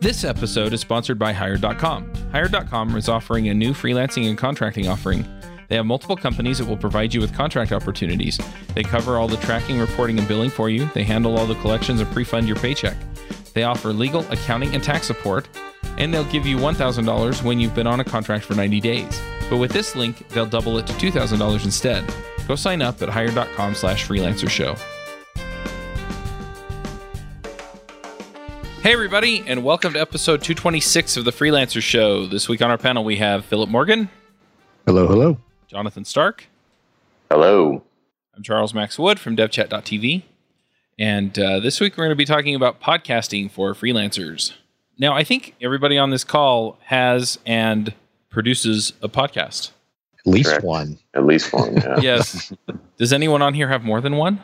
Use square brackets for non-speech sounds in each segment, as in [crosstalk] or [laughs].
This episode is sponsored by Hired.com. Hired.com is offering a new freelancing and contracting offering. They have multiple companies that will provide you with contract opportunities. They cover all the tracking, reporting, and billing for you. They handle all the collections and pre fund your paycheck. They offer legal, accounting, and tax support, and they'll give you $1,000 when you've been on a contract for 90 days. But with this link, they'll double it to $2,000 instead. Go sign up at hired.com slash freelancer show. Hey, everybody, and welcome to episode 226 of the Freelancer Show. This week on our panel, we have Philip Morgan, Hello, hello. Jonathan Stark. Hello. I'm Charles Max Wood from devchat.tv. And uh, this week, we're going to be talking about podcasting for freelancers. Now, I think everybody on this call has and produces a podcast. At least Correct. one. At least one. Yeah. [laughs] Yes. Does anyone on here have more than one?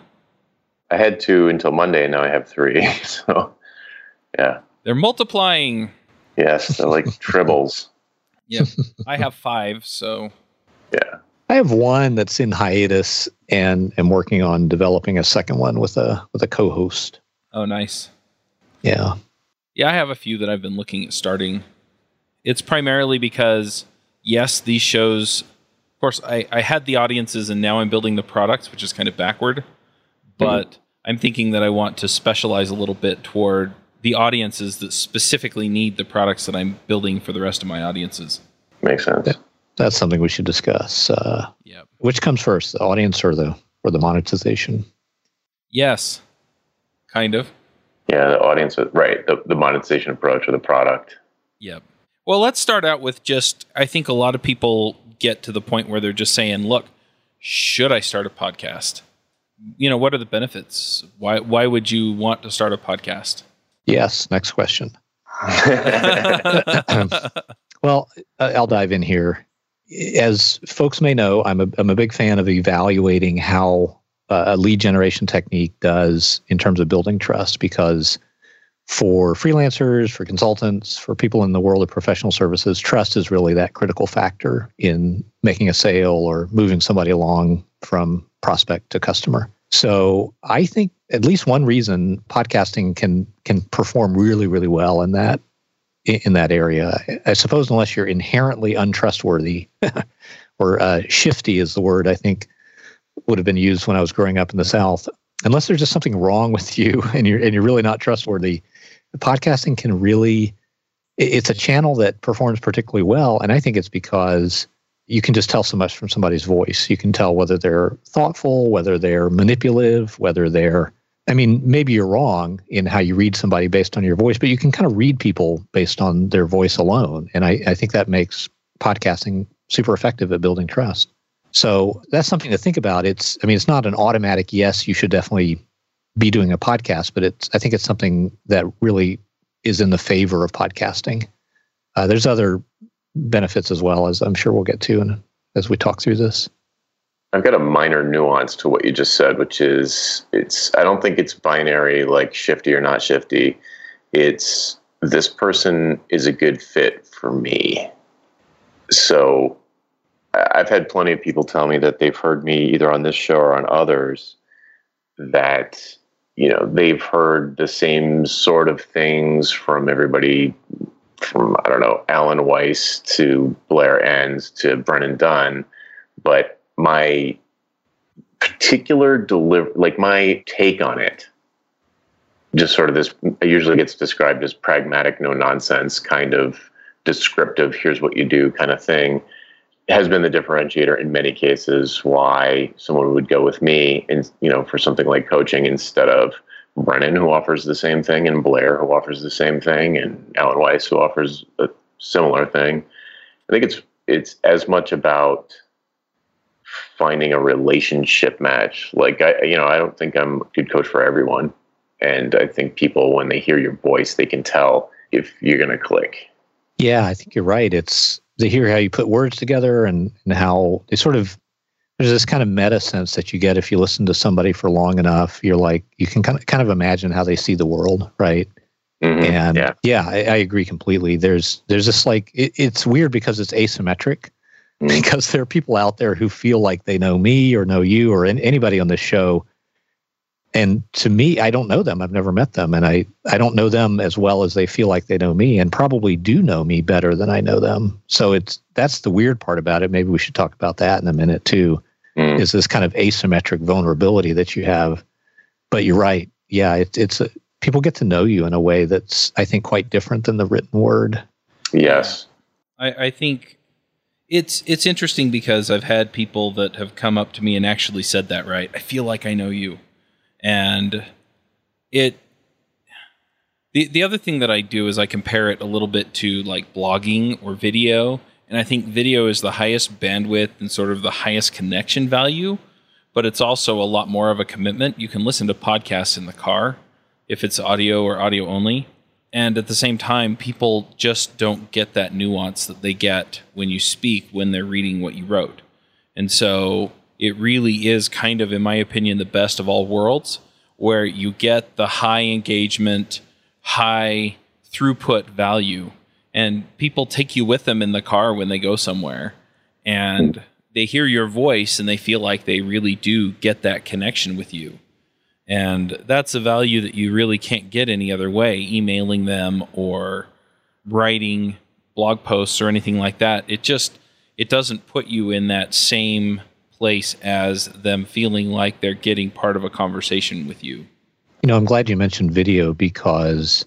I had two until Monday, and now I have three. [laughs] So, yeah. They're multiplying. Yes, they're like [laughs] tribbles. Yep. I have five, so Yeah. I have one that's in hiatus and am working on developing a second one with a with a co-host. oh, nice. Yeah. Yeah, I have a few that I've been looking at starting. It's primarily because, yes, these shows, of course, I, I had the audiences and now I'm building the products, which is kind of backward. Hmm. But I'm thinking that I want to specialize a little bit toward the audiences that specifically need the products that I'm building for the rest of my audiences. Makes sense. Yeah. That's something we should discuss. Uh, Yep. which comes first, the audience or the or the monetization? Yes, kind of. Yeah, the audience, right. The, the monetization approach of the product. Yep. Well, let's start out with just I think a lot of people get to the point where they're just saying, "Look, should I start a podcast? You know, what are the benefits? Why why would you want to start a podcast?" Yes. Next question. [laughs] Well, I'll dive in here. As folks may know, I'm a, I'm a big fan of evaluating how uh, a lead generation technique does in terms of building trust because for freelancers, for consultants, for people in the world of professional services, trust is really that critical factor in making a sale or moving somebody along from prospect to customer. So I think at least one reason podcasting can can perform really really well in that in that area. I suppose unless you're inherently untrustworthy, [laughs] or uh, shifty is the word I think would have been used when I was growing up in the South. Unless there's just something wrong with you [laughs] and you're and you're really not trustworthy, podcasting can really it's a channel that performs particularly well, and I think it's because you can just tell so much from somebody's voice. You can tell whether they're thoughtful, whether they're manipulative, whether they're I mean, maybe you're wrong in how you read somebody based on your voice, but you can kind of read people based on their voice alone. And I, I think that makes podcasting super effective at building trust. So that's something to think about. It's, I mean, it's not an automatic yes, you should definitely be doing a podcast, but it's, I think it's something that really is in the favor of podcasting. Uh, there's other benefits as well, as I'm sure we'll get to and as we talk through this. I've got a minor nuance to what you just said, which is it's I don't think it's binary like shifty or not shifty. It's this person is a good fit for me. So I've had plenty of people tell me that they've heard me either on this show or on others that you know they've heard the same sort of things from everybody from I don't know Alan Weiss to Blair Enns to Brennan Dunn, but my particular deliver like my take on it just sort of this usually gets described as pragmatic no nonsense kind of descriptive here's what you do kind of thing has been the differentiator in many cases why someone would go with me and you know for something like coaching instead of Brennan who offers the same thing and Blair who offers the same thing and Alan Weiss who offers a similar thing I think it's it's as much about finding a relationship match. Like I, you know, I don't think I'm a good coach for everyone, and I think people when they hear your voice, they can tell if you're going to click. Yeah, I think you're right. It's they hear how you put words together and, and how they sort of there's this kind of meta sense that you get if you listen to somebody for long enough. You're like you can kind of kind of imagine how they see the world, right? Mhm. And yeah, yeah, I, I agree completely. There's there's this like it, it's weird because it's asymmetric. Mhm. [laughs] Because there are people out there who feel like they know me or know you or an, anybody on this show, and to me i don't know them i've never met them and i i don't know them as well as they feel like they know me and probably do know me better than i know them so it's that's the weird part about it maybe we should talk about that in a minute too mm. is this kind of asymmetric vulnerability that you have. But you're right. Yeah it, it's a, people get to know you in a way that's i think quite different than the written word. Yes. I, I think it's it's interesting because i've had people that have come up to me and actually said that right? I feel like i know you. And it the the other thing that I do is I compare it a little bit to like blogging or video, and I think video is the highest bandwidth and sort of the highest connection value, but it's also a lot more of a commitment. You can listen to podcasts in the car if it's audio or audio only. And at the same time, people just don't get that nuance that they get when you speak when they're reading what you wrote. And so it really is kind of, in my opinion, the best of all worlds, where you get the high engagement, high throughput value, and people take you with them in the car when they go somewhere, and they hear your voice and they feel like they really do get that connection with you. And that's a value that you really can't get any other way, emailing them or writing blog posts or anything like that. It just it doesn't put you in that same place as them feeling like they're getting part of a conversation with you. You know, I'm glad you mentioned video because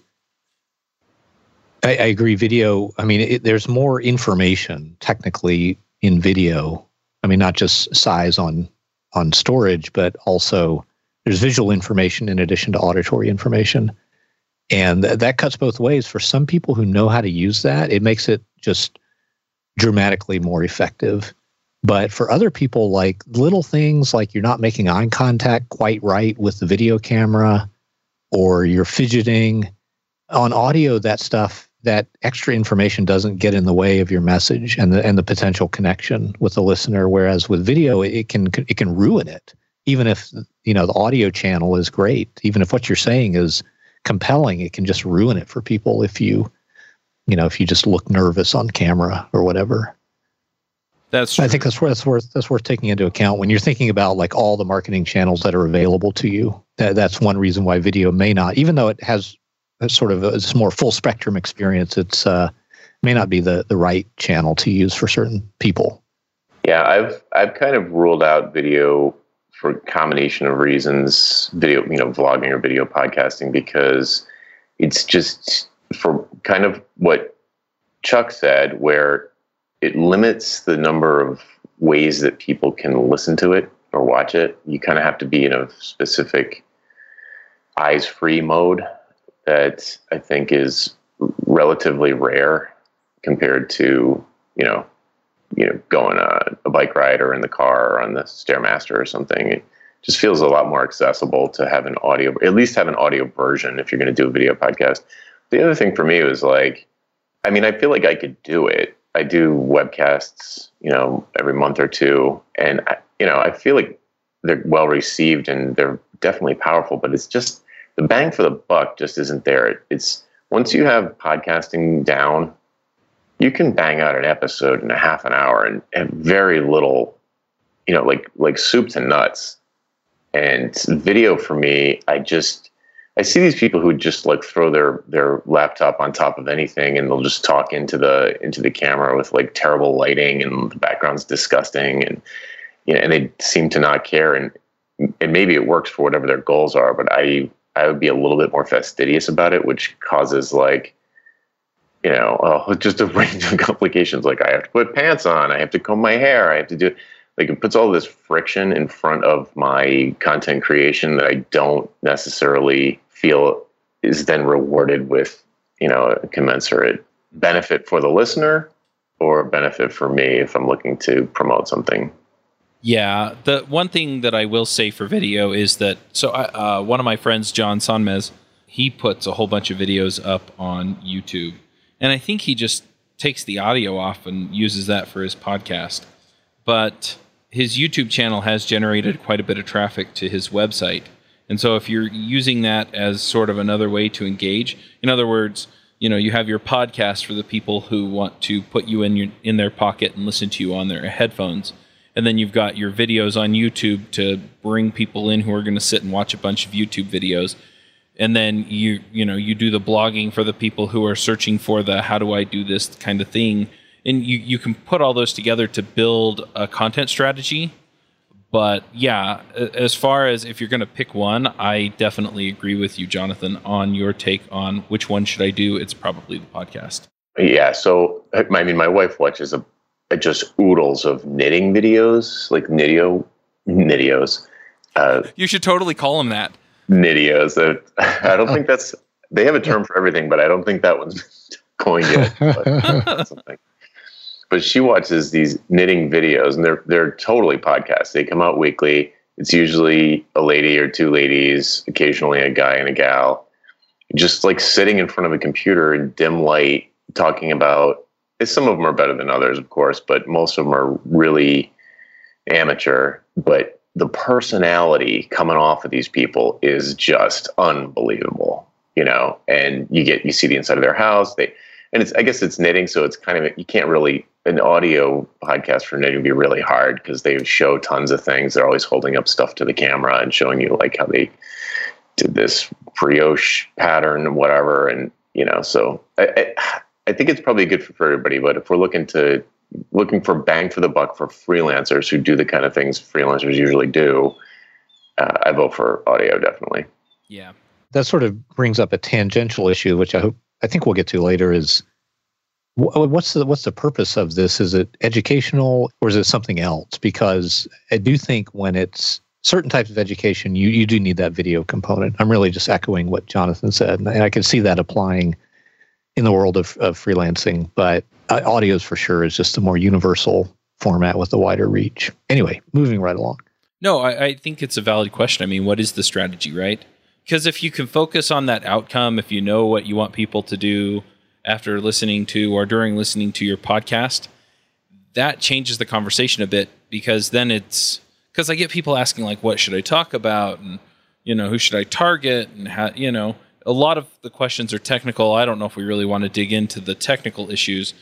I, I agree. Video, I mean, it, there's more information technically in video. I mean, not just size on on storage, but also there's visual information in addition to auditory information. And th- that cuts both ways. For some people who know how to use that, it makes it just dramatically more effective. But for other people, like little things like you're not making eye contact quite right with the video camera, or you're fidgeting on audio, that stuff, that extra information doesn't get in the way of your message and the and the potential connection with the listener. Whereas with video, it can it can ruin it. Even if you know the audio channel is great, even if what you're saying is compelling, it can just ruin it for people if you you know if you just look nervous on camera or whatever. That's true. I think that's worth that's worth that's worth taking into account when you're thinking about like all the marketing channels that are available to you. That, that's one reason why video may not, even though it has sort of a, a more full spectrum experience, it's uh, may not be the the right channel to use for certain people. Yeah, I've I've kind of ruled out video for combination of reasons, video you know vlogging or video podcasting because it's just for kind of what Chuck said, where it limits the number of ways that people can listen to it or watch it. You kind of have to be in a specific eyes free mode that I think is relatively rare compared to, you know, you know, going a, a bike ride or in the car or on the Stairmaster or something. It just feels a lot more accessible to have an audio, at least have an audio version if you're going to do a video podcast. The other thing for me was like, I mean, I feel like I could do it I do webcasts, you know, every month or two, and I, you know, I feel like they're well received and they're definitely powerful. But it's just the bang for the buck just isn't there. It's once you have podcasting down, you can bang out an episode in a half an hour and, and very little, you know, like like soup to nuts. And video for me, I just I see these people who just like throw their their laptop on top of anything and they'll just talk into the into the camera with like terrible lighting and the background's disgusting and you know and they seem to not care and and maybe it works for whatever their goals are but I I would be a little bit more fastidious about it which causes like you know [laughs] oh, just a range of complications like I have to put pants on I have to comb my hair I have to do like it puts all this friction in front of my content creation that I don't necessarily feel is then rewarded with you know a commensurate benefit for the listener or benefit for me if I'm looking to promote something. Yeah, the one thing that I will say for video is that so uh, one of my friends, John Sonmez, he puts a whole bunch of videos up on YouTube, and I think he just takes the audio off and uses that for his podcast. But his YouTube channel has generated quite a bit of traffic to his website. And so if you're using that as sort of another way to engage, in other words, you know, you have your podcast for the people who want to put you in your in their pocket and listen to you on their headphones. And then you've got your videos on YouTube to bring people in who are going to sit and watch a bunch of YouTube videos. And then you you know you do the blogging for the people who are searching for the how do I do this kind of thing, and you you can put all those together to build a content strategy. But yeah, as far as if you're going to pick one, I definitely agree with you, Jonathan, on your take on which one should I do. It's probably the podcast. Yeah. So I mean, my wife watches a just oodles of knitting videos, like knitio, knitios. Uh, you should totally call them that. Knitios. Uh, [laughs] I don't think that's. They have a term for everything, but I don't think that one's [laughs] coined yet. But, [laughs] but she watches these knitting videos, and they're they're totally podcasts. They come out weekly. It's usually a lady or two ladies, occasionally a guy and a gal, just like sitting in front of a computer in dim light, talking about some of them are better than others, of course, but most of them are really amateur. But the personality coming off of these people is just unbelievable, you know. And you get you see the inside of their house. They and it's I guess it's knitting, so it's kind of you can't really an audio podcast for knitting would be really hard because they show tons of things. They're always holding up stuff to the camera and showing you like how they did this brioche pattern, whatever, and you know. So I, I, I think it's probably good for, for everybody. But if we're looking to looking for bang for the buck for freelancers who do the kind of things freelancers usually do, uh, I vote for audio definitely. Yeah, that sort of brings up a tangential issue, which I hope I think we'll get to later. Is what's the what's the purpose of this? Is it educational or is it something else? Because I do think when it's certain types of education, you you do need that video component. I'm really just echoing what Jonathan said, and I can see that applying in the world of, of freelancing, but uh, audio for sure is just a more universal format with a wider reach. Anyway, moving right along. No, I, I think it's a valid question. I mean, what is the strategy, right? Because if you can focus on that outcome, if you know what you want people to do after listening to or during listening to your podcast, that changes the conversation a bit because then it's because I get people asking like, what should I talk about? And, you know, who should I target? And how, you know, a lot of the questions are technical. I don't know if we really want to dig into the technical issues,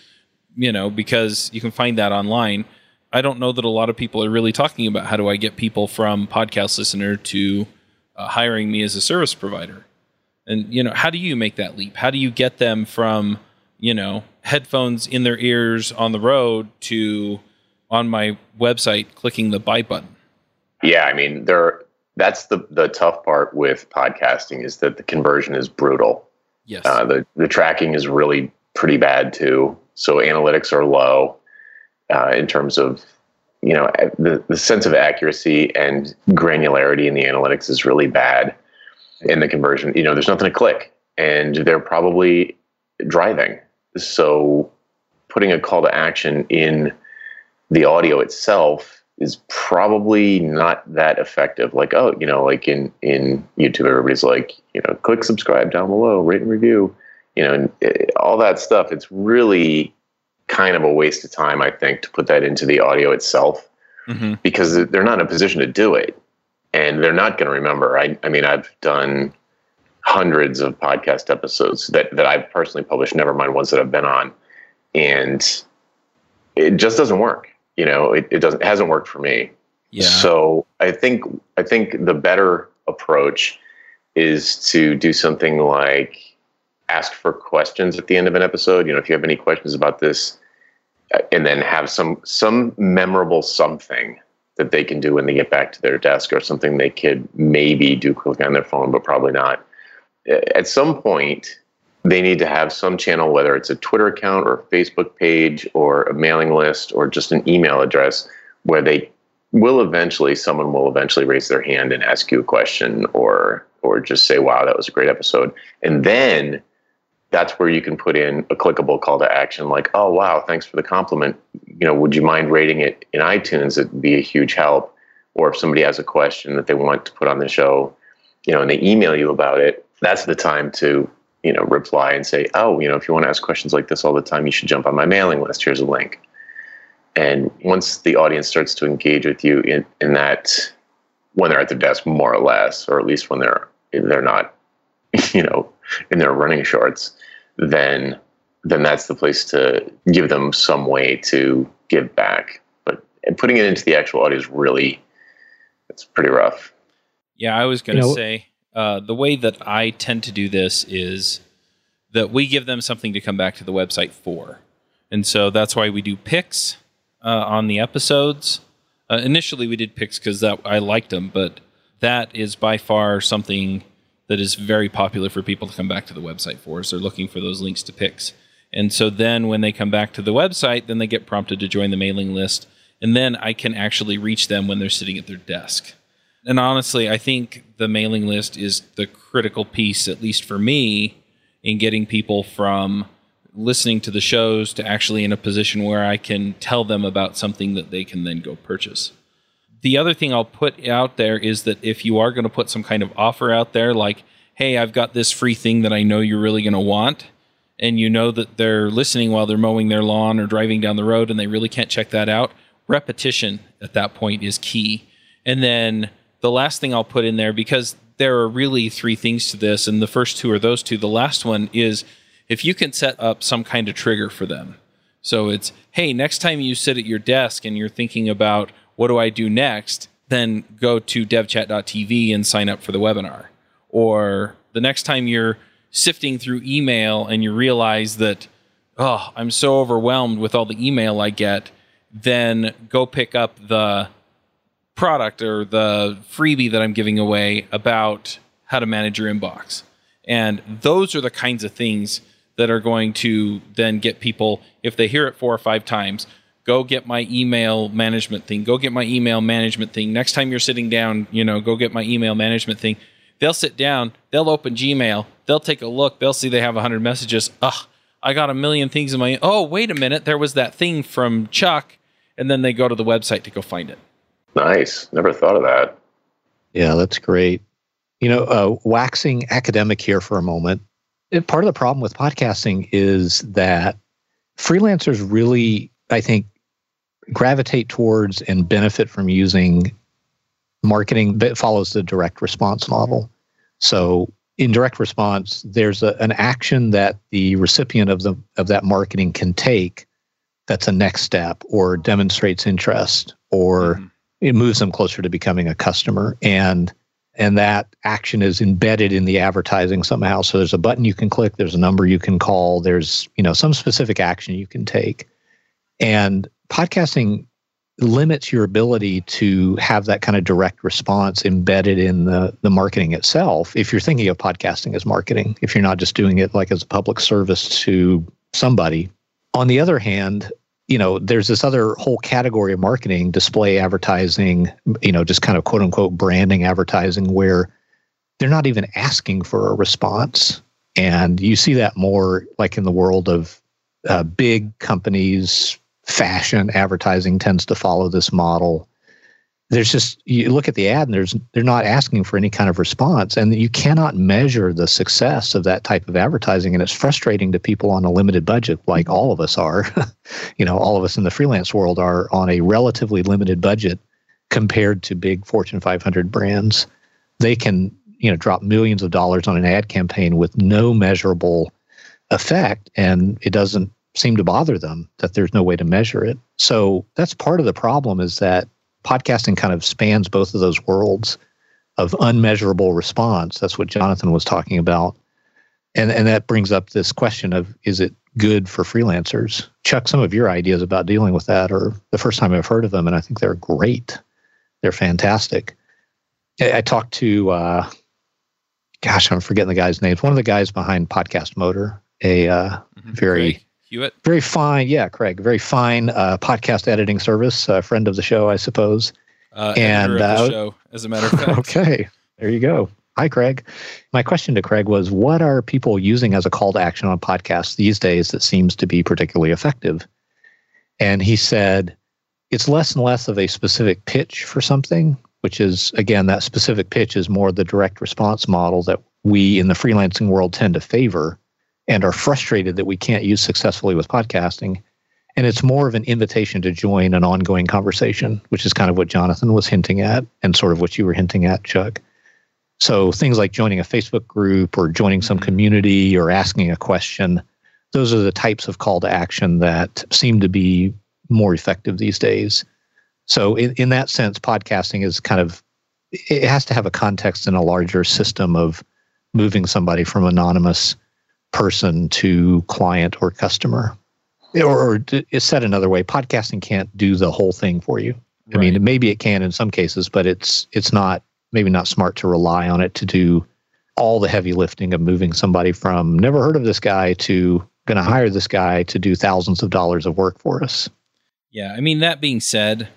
you know, because you can find that online. I don't know that a lot of people are really talking about how do I get people from podcast listener to uh, hiring me as a service provider. And you know, how do you make that leap? How do you get them from, you know, headphones in their ears on the road to on my website clicking the buy button? Yeah, I mean, there that's the the tough part with podcasting is that the conversion is brutal. Yes. Uh, the the tracking is really pretty bad too. So analytics are low uh, in terms of you know the the sense of accuracy and granularity in the analytics is really bad. In the conversion, you know, there's nothing to click, and they're probably driving. So putting a call to action in the audio itself is probably not that effective. Like, oh, you know, like in in YouTube, everybody's like, you know, click subscribe down below, rate and review, you know, and it, all that stuff. It's really kind of a waste of time, I think, to put that into the audio itself mm-hmm. because they're not in a position to do it, and they're not going to remember. I, I mean, I've done hundreds of podcast episodes that that I've personally published, never mind ones that I've been on, and it just doesn't work you know, it, it doesn't it hasn't worked for me. Yeah. So I think I think the better approach is to do something like ask for questions at the end of an episode. You know, if you have any questions about this, uh, and then have some some memorable something that they can do when they get back to their desk, or something they could maybe do quickly on their phone, but probably not. At some point, they need to have some channel, whether it's a Twitter account or a Facebook page or a mailing list or just an email address, where they will eventually, someone will eventually raise their hand and ask you a question or or just say, "Wow, that was a great episode," and then that's where you can put in a clickable call to action like, "Oh, wow, thanks for the compliment. You know, would you mind rating it in iTunes? It'd be a huge help." Or if somebody has a question that they want to put on the show, you know, and they email you about it, that's the time to you know, reply and say, oh, you know, if you want to ask questions like this all the time, you should jump on my mailing list. Here's a link. And once the audience starts to engage with you in, in that, when they're at their desk, more or less, or at least when they're they're not, [laughs] you know, in their running shorts, then then that's the place to give them some way to give back. But and putting it into the actual audio is really it's pretty rough. Yeah, I was going to You know- say uh, the way that I tend to do this is that we give them something to come back to the website for. And so that's why we do picks uh, on the episodes. Uh, initially, we did picks because I liked them, but that is by far something that is very popular for people to come back to the website for. So they're looking for those links to picks. And so then when they come back to the website, then they get prompted to join the mailing list. And then I can actually reach them when they're sitting at their desk. And honestly, I think the mailing list is the critical piece, at least for me, in getting people from listening to the shows to actually in a position where I can tell them about something that they can then go purchase. The other thing I'll put out there is that if you are going to put some kind of offer out there, like, hey, I've got this free thing that I know you're really going to want, and you know that they're listening while they're mowing their lawn or driving down the road and they really can't check that out, repetition at that point is key. And then the last thing I'll put in there, because there are really three things to this, and the first two are those two. The last one is if you can set up some kind of trigger for them. So it's, hey, next time you sit at your desk and you're thinking about what do I do next, then go to devchat.tv and sign up for the webinar. Or the next time you're sifting through email and you realize that, oh, I'm so overwhelmed with all the email I get, then go pick up the product or the freebie that I'm giving away about how to manage your inbox. And those are the kinds of things that are going to then get people, if they hear it four or five times, go get my email management thing, go get my email management thing. Next time you're sitting down, you know, go get my email management thing. They'll sit down, they'll open Gmail, they'll take a look, they'll see they have 100 messages. Ugh, I got a million things in my, oh, wait a minute, there was that thing from Chuck. And then they go to the website to go find it. Nice. Never thought of that. Yeah, that's great. You know, uh, waxing academic here for a moment. eh, Part of the problem with podcasting is that freelancers really, I think, gravitate towards and benefit from using marketing that follows the direct response model. So, in direct response, there's a, an action that the recipient of the of that marketing can take that's a next step or demonstrates interest or Mhm. It moves them closer to becoming a customer and and that action is embedded in the advertising somehow. So there's a button you can click there's a number you can call there's you know some specific action you can take. And podcasting limits your ability to have that kind of direct response embedded in the the marketing itself if you're thinking of podcasting as marketing if you're not just doing it like as a public service to somebody. On the other hand you know, there's this other whole category of marketing, display advertising, you know, just kind of quote unquote branding advertising where they're not even asking for a response. And you see that more like in the world of uh, big companies, fashion advertising tends to follow this model. There's just you look at the ad and there's they're not asking for any kind of response and you cannot measure the success of that type of advertising and it's frustrating to people on a limited budget like all of us are [laughs] you know, all of us in the freelance world are on a relatively limited budget compared to big Fortune 500 brands. They can, you know, drop millions of dollars on an ad campaign with no measurable effect, and it doesn't seem to bother them that there's no way to measure it. So that's part of the problem is that podcasting kind of spans both of those worlds of unmeasurable response. That's what Jonathan was talking about. And, and that brings up this question of is it good for freelancers? Chuck, some of your ideas about dealing with that are the first time I've heard of them, and I think they're great. They're fantastic. I, I talked to, uh, gosh, I'm forgetting the guy's name. One of the guys behind Podcast Motor, a uh, Mhm. Very- Hewitt. very fine, yeah, Craig, very fine uh, podcast editing service, a friend of the show, I suppose. Uh, And, editor of the uh, show, as a matter of fact. [laughs] okay, there you go. Hi, Craig. My question to Craig was What are people using as a call to action on podcasts these days that seems to be particularly effective? And he said, It's less and less of a specific pitch for something, which is, again, that specific pitch is more the direct response model that we in the freelancing world tend to favor and are frustrated that we can't use successfully with podcasting. And it's more of an invitation to join an ongoing conversation, which is kind of what Jonathan was hinting at and sort of what you were hinting at, Chuck. So things like joining a Facebook group or joining some Mhm. community or asking a question, those are the types of call to action that seem to be more effective these days. So in, in that sense, podcasting is kind of it has to have a context in a larger system of moving somebody from anonymous person to client or customer. Or, or it's said another way, podcasting can't do the whole thing for you. I Right. mean, maybe it can in some cases, but it's it's not maybe not smart to rely on it to do all the heavy lifting of moving somebody from never heard of this guy to going to hire this guy to do thousands of dollars of work for us. Yeah, I mean that being said,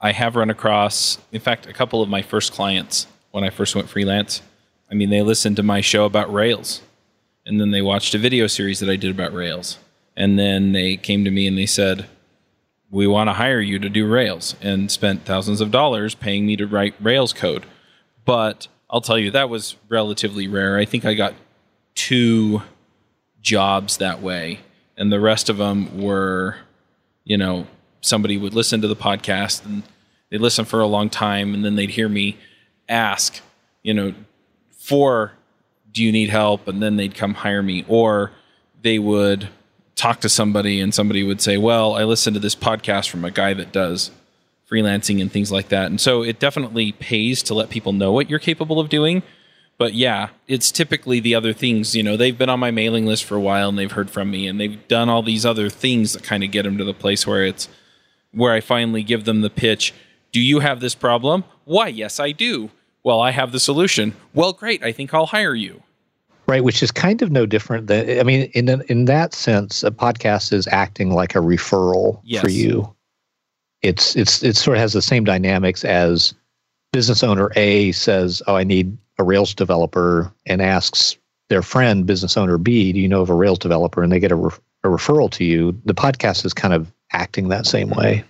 I have run across, in fact, a couple of my first clients when I first went freelance. I mean, they listened to my show about Rails, and then they watched a video series that I did about Rails, and then they came to me and they said, "We want to hire you to do Rails," and spent thousands of dollars paying me to write Rails code. But I'll tell you, that was relatively rare. I think I got two jobs that way, and the rest of them were, you know, somebody would listen to the podcast and they'd listen for a long time, and then they'd hear me ask, you know, for do you need help, and then they'd come hire me, or they would talk to somebody and somebody would say, well, I listened to this podcast from a guy that does freelancing and things like that. And so it definitely pays to let people know what you're capable of doing. But yeah, it's typically the other things. You know, they've been on my mailing list for a while and they've heard from me and they've done all these other things that kind of get them to the place where it's where I finally give them the pitch. Do you have this problem? Why, yes, I do. Well, I have the solution. Well, great. I think I'll hire you. Right, which is kind of no different than I mean, in in that sense, a podcast is acting like a referral Yes. for you. It's it's it sort of has the same dynamics as business owner A says, "Oh, I need a Rails developer," and asks their friend, business owner B, "Do you know of a Rails developer?" And they get a, ref- a referral to you. The podcast is kind of acting that same way.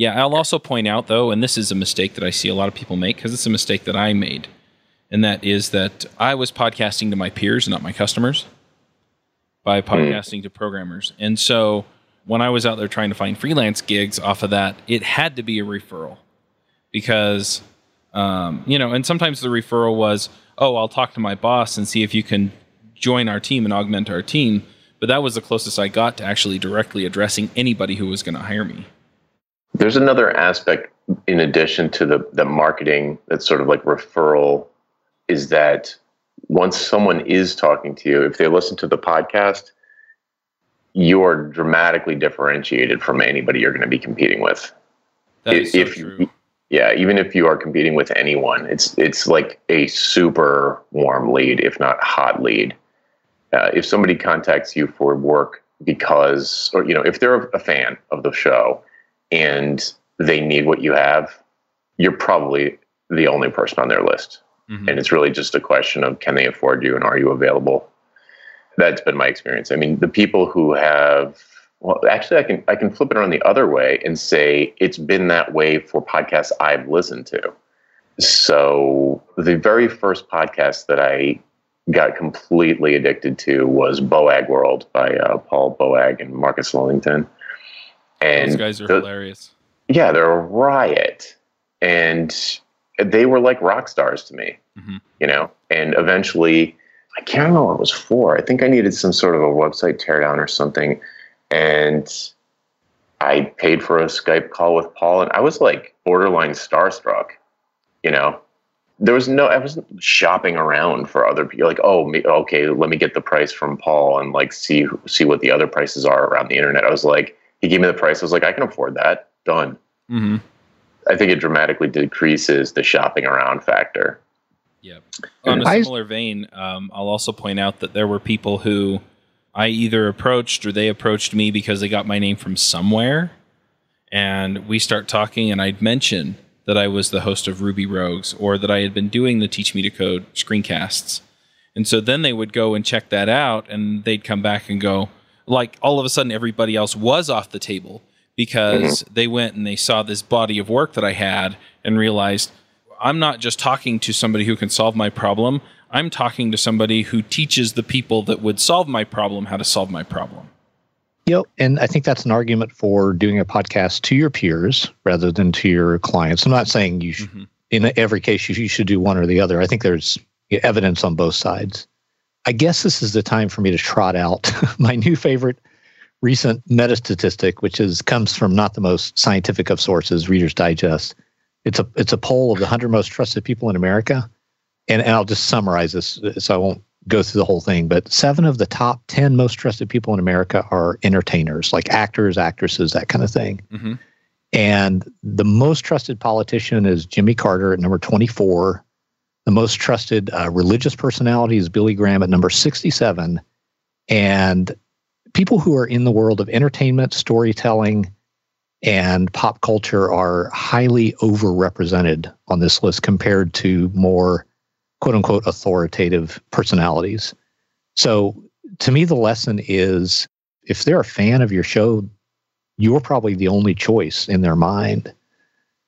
Yeah, I'll also point out though, and this is a mistake that I see a lot of people make because it's a mistake that I made, and that is that I was podcasting to my peers, not my customers, by podcasting to programmers. And so when I was out there trying to find freelance gigs off of that, it had to be a referral because, um, you know, and sometimes the referral was, oh, I'll talk to my boss and see if you can join our team and augment our team. But that was the closest I got to actually directly addressing anybody who was going to hire me. There's another aspect in addition to the the marketing that's sort of like referral is that once someone is talking to you, if they listen to the podcast, you are dramatically differentiated from anybody you're going to be competing with. That is so if true. yeah, even if you are competing with anyone, it's it's like a super warm lead, if not hot lead. Uh, if somebody contacts you for work because, or you know, if they're a fan of the show and they need what you have, you're probably the only person on their list, Mhm. and it's really just a question of can they afford you and are you available. That's been my experience. I mean, the people who have well, actually, I can I can flip it around the other way and say it's been that way for podcasts I've listened to. So the very first podcast that I got completely addicted to was Boag World by uh, Paul Boag and Marcus Lillington. And Those guys are the- hilarious. yeah, they're a riot, and they were like rock stars to me, Mhm. you know. And eventually, I can't remember what it was for. I think I needed some sort of a website teardown or something, and I paid for a Skype call with Paul, and I was like borderline starstruck, you know. There was no, I wasn't shopping around for other people. Like, oh, okay, let me get the price from Paul and like see see what the other prices are around the internet. I was like, he gave me the price. I was like, I can afford that. Done. hmm I think it dramatically decreases the shopping around factor. Yep. On a similar vein, um, I'll also point out that there were people who I either approached or they approached me because they got my name from somewhere, and we start talking, and I'd mention that I was the host of Ruby Rogues or that I had been doing the Teach Me to Code screencasts. And so then they would go and check that out, and they'd come back and go, like, all of a sudden, everybody else was off the table because they went and they saw this body of work that I had and realized I'm not just talking to somebody who can solve my problem. I'm talking to somebody who teaches the people that would solve my problem how to solve my problem. Yep. And I think that's an argument for doing a podcast to your peers rather than to your clients. I'm not saying you should, Mhm. in every case, you, you should do one or the other. I think there's evidence on both sides. I guess this is the time for me to trot out [laughs] my new favorite recent meta statistic, which is comes from not the most scientific of sources, Reader's Digest. It's a it's a poll of the hundred most trusted people in America, and, and I'll just summarize this so I won't go through the whole thing. But seven of the top ten most trusted people in America are entertainers, like actors, actresses, that kind of thing. Mm-hmm. And the most trusted politician is Jimmy Carter at number twenty four. The most trusted uh, religious personality is Billy Graham at number sixty seven, and people who are in the world of entertainment, storytelling, and pop culture are highly overrepresented on this list compared to more quote unquote authoritative personalities. So to me, the lesson is if they're a fan of your show, you're probably the only choice in their mind.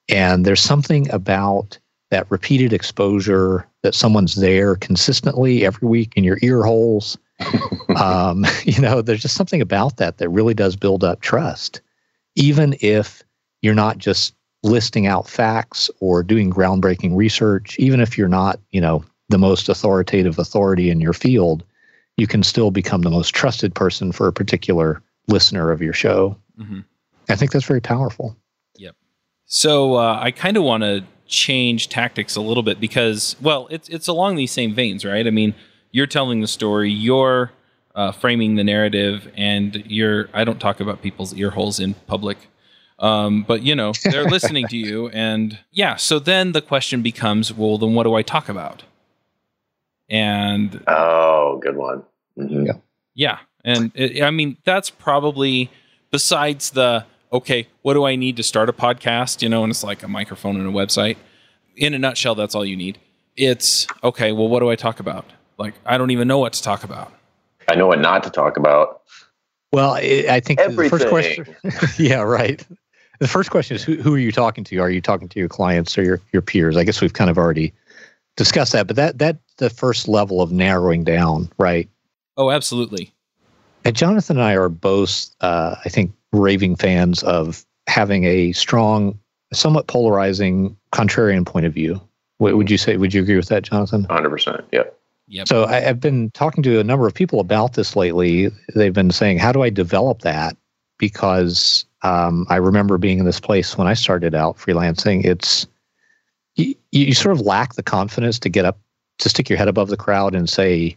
And there's something about that repeated exposure that someone's there consistently every week in your ear holes [laughs] um, [laughs] you know, there's just something about that that really does build up trust, even if you're not just listing out facts or doing groundbreaking research, even if you're not, you know, the most authoritative authority in your field, you can still become the most trusted person for a particular listener of your show. Mm-hmm. I think that's very powerful. Yep. So uh, I kind of want to change tactics a little bit because, well, it's it's along these same veins, right? I mean, you're telling the story, you're uh, framing the narrative, and you're. I don't talk about people's ear holes in public, um, but you know they're [laughs] listening to you, and yeah. So then the question becomes, well, then what do I talk about? And oh, good one. Mm-hmm. Yeah, yeah, and it, I mean that's probably besides the okay, what do I need to start a podcast? You know, and it's like a microphone and a website. In a nutshell, that's all you need. It's okay. Well, what do I talk about? Like, I don't even know what to talk about. I know what not to talk about. Well, I think Everything. the first question, [laughs] yeah, right. The first question is who, who are you talking to? Are you talking to your clients or your, your peers? I guess we've kind of already discussed that, but that that the first level of narrowing down, right? Oh, absolutely. And Jonathan and I are both, uh, I think, raving fans of having a strong, somewhat polarizing, contrarian point of view. What would you say? Would you agree with that, Jonathan? Hundred percent. Yep. Yep. So I, have been talking to a number of people about this lately. They've been saying, "How do I develop that?" Because um, I remember being in this place when I started out freelancing. It's you, you sort of lack the confidence to get up to stick your head above the crowd and say,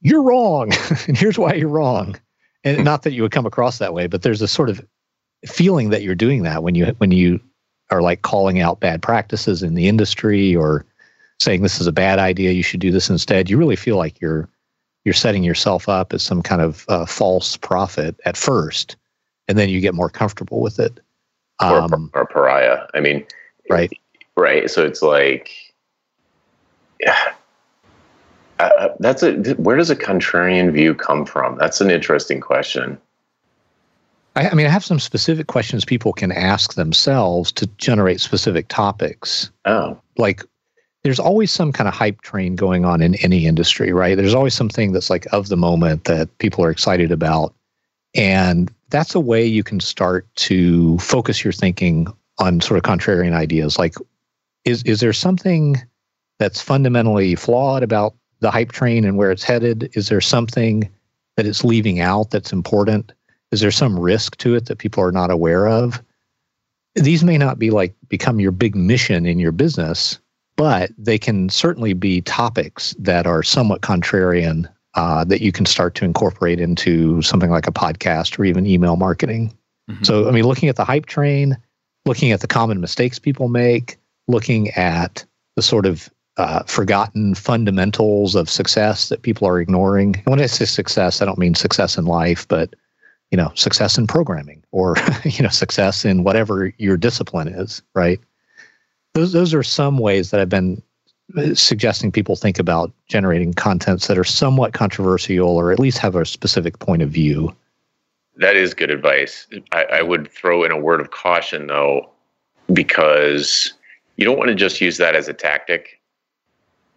"You're wrong," [laughs] and here's why you're wrong. And not that you would come across that way, but there's a sort of feeling that you're doing that when you when you are like calling out bad practices in the industry or saying this is a bad idea, you should do this instead, you really feel like you're you're setting yourself up as some kind of uh, false prophet at first, and then you get more comfortable with it. Um, or, or pariah. I mean, right, right. So it's like, yeah. Uh, that's a where does a contrarian view come from? That's an interesting question. I, I, mean, I have some specific questions people can ask themselves to generate specific topics. Oh, like there's always some kind of hype train going on in any industry, right? There's always something that's like of the moment that people are excited about. And that's a way you can start to focus your thinking on sort of contrarian ideas. Like, is is there something that's fundamentally flawed about the hype train and where it's headed? Is there something that it's leaving out that's important? Is there some risk to it that people are not aware of? These may not be like become your big mission in your business, but they can certainly be topics that are somewhat contrarian uh, that you can start to incorporate into something like a podcast or even email marketing. Mm-hmm. So, I mean, looking at the hype train, looking at the common mistakes people make, looking at the sort of uh, forgotten fundamentals of success that people are ignoring. And when I say success, I don't mean success in life, but you know, success in programming or [laughs] you know, success in whatever your discipline is, right? those those are some ways that I've been suggesting people think about generating contents that are somewhat controversial or at least have a specific point of view. That is good advice. I, I would throw in a word of caution though, because you don't want to just use that as a tactic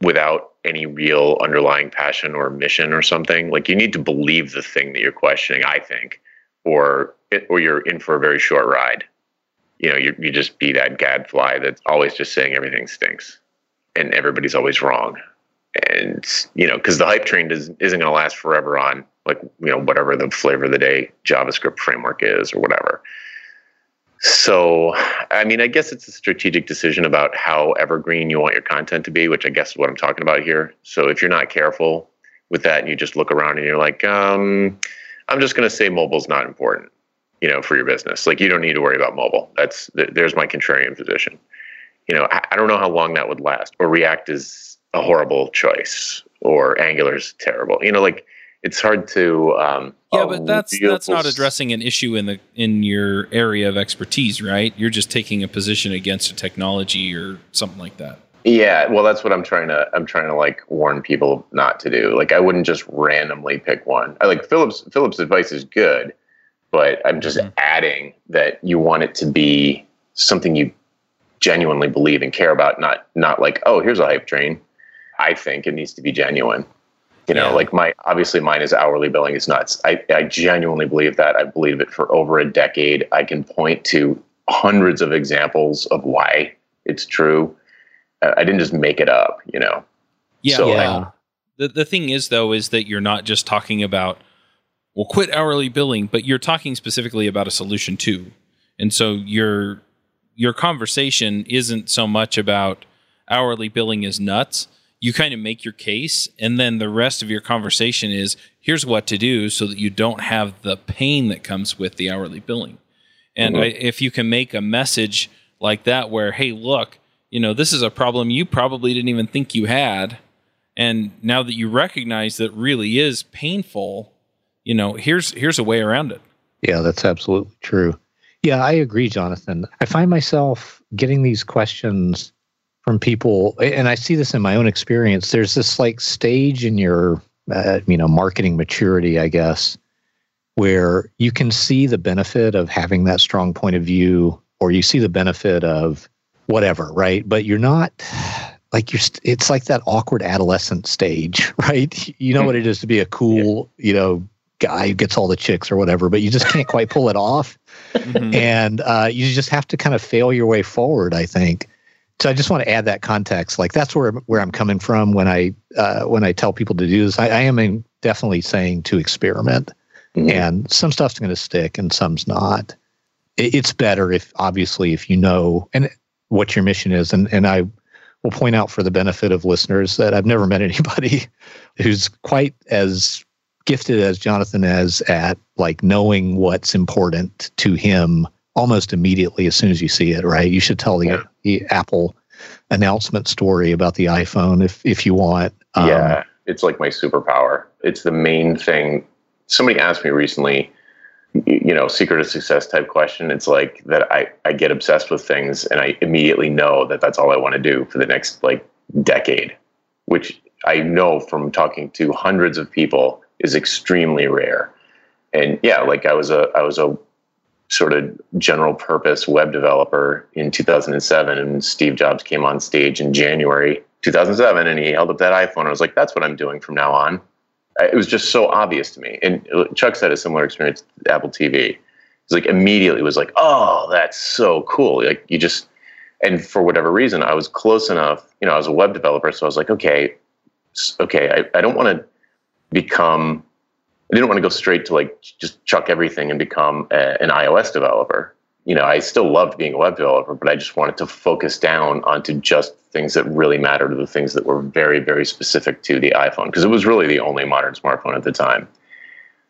without any real underlying passion or mission or something. Like you need to believe the thing that you're questioning, I think, or or you're in for a very short ride you know, you, you just be that gadfly that's always just saying everything stinks and everybody's always wrong. And, you know, because the hype train does, isn't going to last forever on like you know whatever the flavor of the day JavaScript framework is or whatever. So, I mean, I guess it's a strategic decision about how evergreen you want your content to be, which I guess is what I'm talking about here. So, if you're not careful with that and you just look around and you're like, um, I'm just going to say mobile's not important, you know, for your business. Like, you don't need to worry about mobile. That's there's my contrarian position. You know, I, I don't know how long that would last. Or React is a horrible choice, or Angular's terrible. You know, like it's hard to um, yeah but that's that's not addressing an issue in the in your area of expertise right? You're just taking a position against a technology or something like that. Yeah well that's what i'm trying to i'm trying to like warn people not to do. Like i wouldn't just randomly pick one. I like phillips phillips advice is good but i'm just mm-hmm. adding that you want it to be something you genuinely believe and care about not not like oh here's a hype train. I think it needs to be genuine you know, yeah. like my obviously mine is hourly billing is nuts. I, I genuinely believe that. I believe it for over a decade. I can point to hundreds of examples of why it's true. I didn't just make it up, you know. Yeah. So yeah. I, the the thing is though is that you're not just talking about well quit hourly billing, but you're talking specifically about a solution too. And so your your conversation isn't so much about hourly billing is nuts you kind of make your case and then the rest of your conversation is here's what to do so that you don't have the pain that comes with the hourly billing. And mm-hmm. I, if you can make a message like that where hey look you know this is a problem you probably didn't even think you had and now that you recognize that really is painful you know here's here's a way around it. Yeah that's absolutely true. Yeah i agree jonathan. I find myself getting these questions from people, and I see this in my own experience. There's this like stage in your, uh, you know, marketing maturity, I guess, where you can see the benefit of having that strong point of view, or you see the benefit of whatever, right? But you're not like you're. It's like that awkward adolescent stage, [laughs] right? You know what it is to be a cool, you know, guy who gets all the chicks or whatever, but you just can't quite pull it off. Mm-hmm. And uh, you just have to kind of fail your way forward, I think so I just want to add that context. Like that's where where I'm coming from when I uh, when I tell people to do this. I, I am definitely saying to experiment, mm-hmm. and some stuff's going to stick and some's not. It, it's better if obviously if you know and what your mission is, and and I will point out for the benefit of listeners that I've never met [laughs] anybody who's quite as gifted as Jonathan is at like knowing what's important to him almost immediately as soon as you see it, right? You should tell the, yeah. the Apple announcement story about the iPhone if if you want. Um, yeah, it's like my superpower. It's the main thing. Somebody asked me recently, you know, secret of success type question. It's like that I I get obsessed with things and I immediately know that that's all I want to do for the next like decade, which I know from talking to hundreds of people is extremely rare. And yeah, like I was a I was a sort of general purpose web developer in 2007 and Steve Jobs came on stage in January 2007 and he held up that iPhone. I was like, that's what I'm doing from now on. It was just so obvious to me. And uh, Chuck had a similar experience with Apple TV. It's like immediately was like, oh, that's so cool. Like you just, and for whatever reason, I was close enough. You know, I was a web developer, so I was like, okay, okay, I, I don't want to become I didn't want to go straight to like just chuck everything and become a, an iOS developer. You know, I still loved being a web developer, but I just wanted to focus down onto just things that really mattered, the things that were very, very specific to the iPhone, because it was really the only modern smartphone at the time.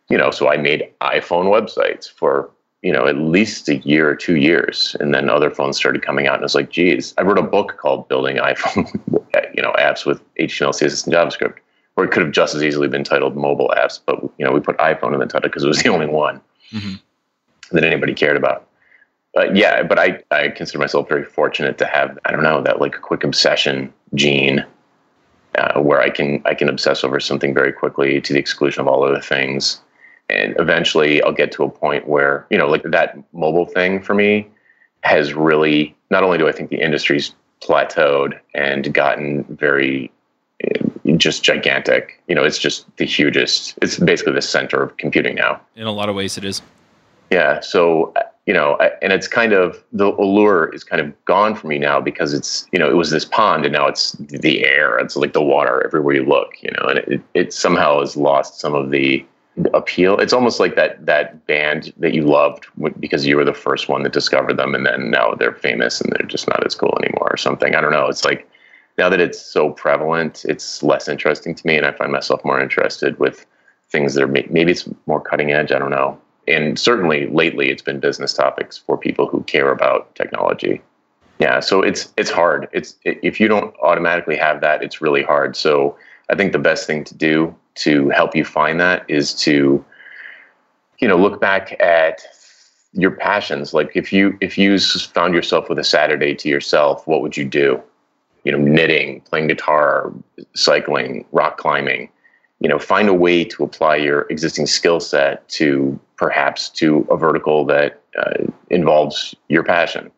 You know, so I made iPhone websites for you know at least a year or two years, and then other phones started coming out, and I was like, geez, I wrote a book called Building iPhone, [laughs] you know, apps with HTML, CSS, and JavaScript or it could have just as easily been titled mobile apps, but you know we put iPhone in the title because it was the [laughs] only one mm-hmm. that anybody cared about. But yeah, but I I consider myself very fortunate to have I don't know that like a quick obsession gene uh, where I can I can obsess over something very quickly to the exclusion of all other things, and eventually I'll get to a point where you know like that mobile thing for me has really not only do I think the industry's plateaued and gotten very just gigantic. You know, it's just the hugest. It's basically the center of computing now. In a lot of ways, it is. Yeah. So you know, and it's kind of the allure is kind of gone for me now because it's you know it was this pond and now it's the air. It's like the water everywhere you look. You know, and it it somehow has lost some of the appeal. It's almost like that that band that you loved because you were the first one that discovered them, and then now they're famous and they're just not as cool anymore, or something. I don't know. It's like now that it's so prevalent, it's less interesting to me, and I find myself more interested with things that are maybe it's more cutting edge. I don't know. And certainly lately, it's been business topics for people who care about technology. Yeah, so it's it's hard. It's if you don't automatically have that, it's really hard. So I think the best thing to do to help you find that is to you know look back at your passions like if you if you found yourself with a saturday to yourself what would you do you know knitting playing guitar cycling rock climbing you know find a way to apply your existing skill set to perhaps to a vertical that uh, involves your passion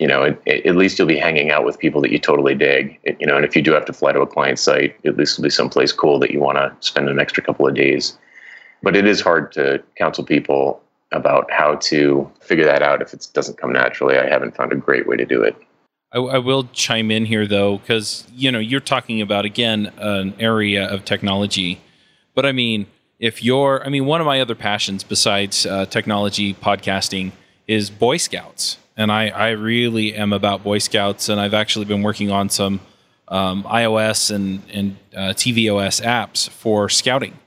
you know, it, it, at least you'll be hanging out with people that you totally dig. you know, and if you do have to fly to a client site, at least it'll be someplace cool that you want to spend an extra couple of days. But it is hard to counsel people about how to figure that out if it doesn't come naturally. I haven't found a great way to do it. I, I will chime in here though, because you know you're talking about again an area of technology, but I mean, if you're, I mean, one of my other passions besides uh, technology podcasting is Boy Scouts. And I, I really am about Boy Scouts, and I've actually been working on some um, iOS and and uh, tvOS apps for scouting,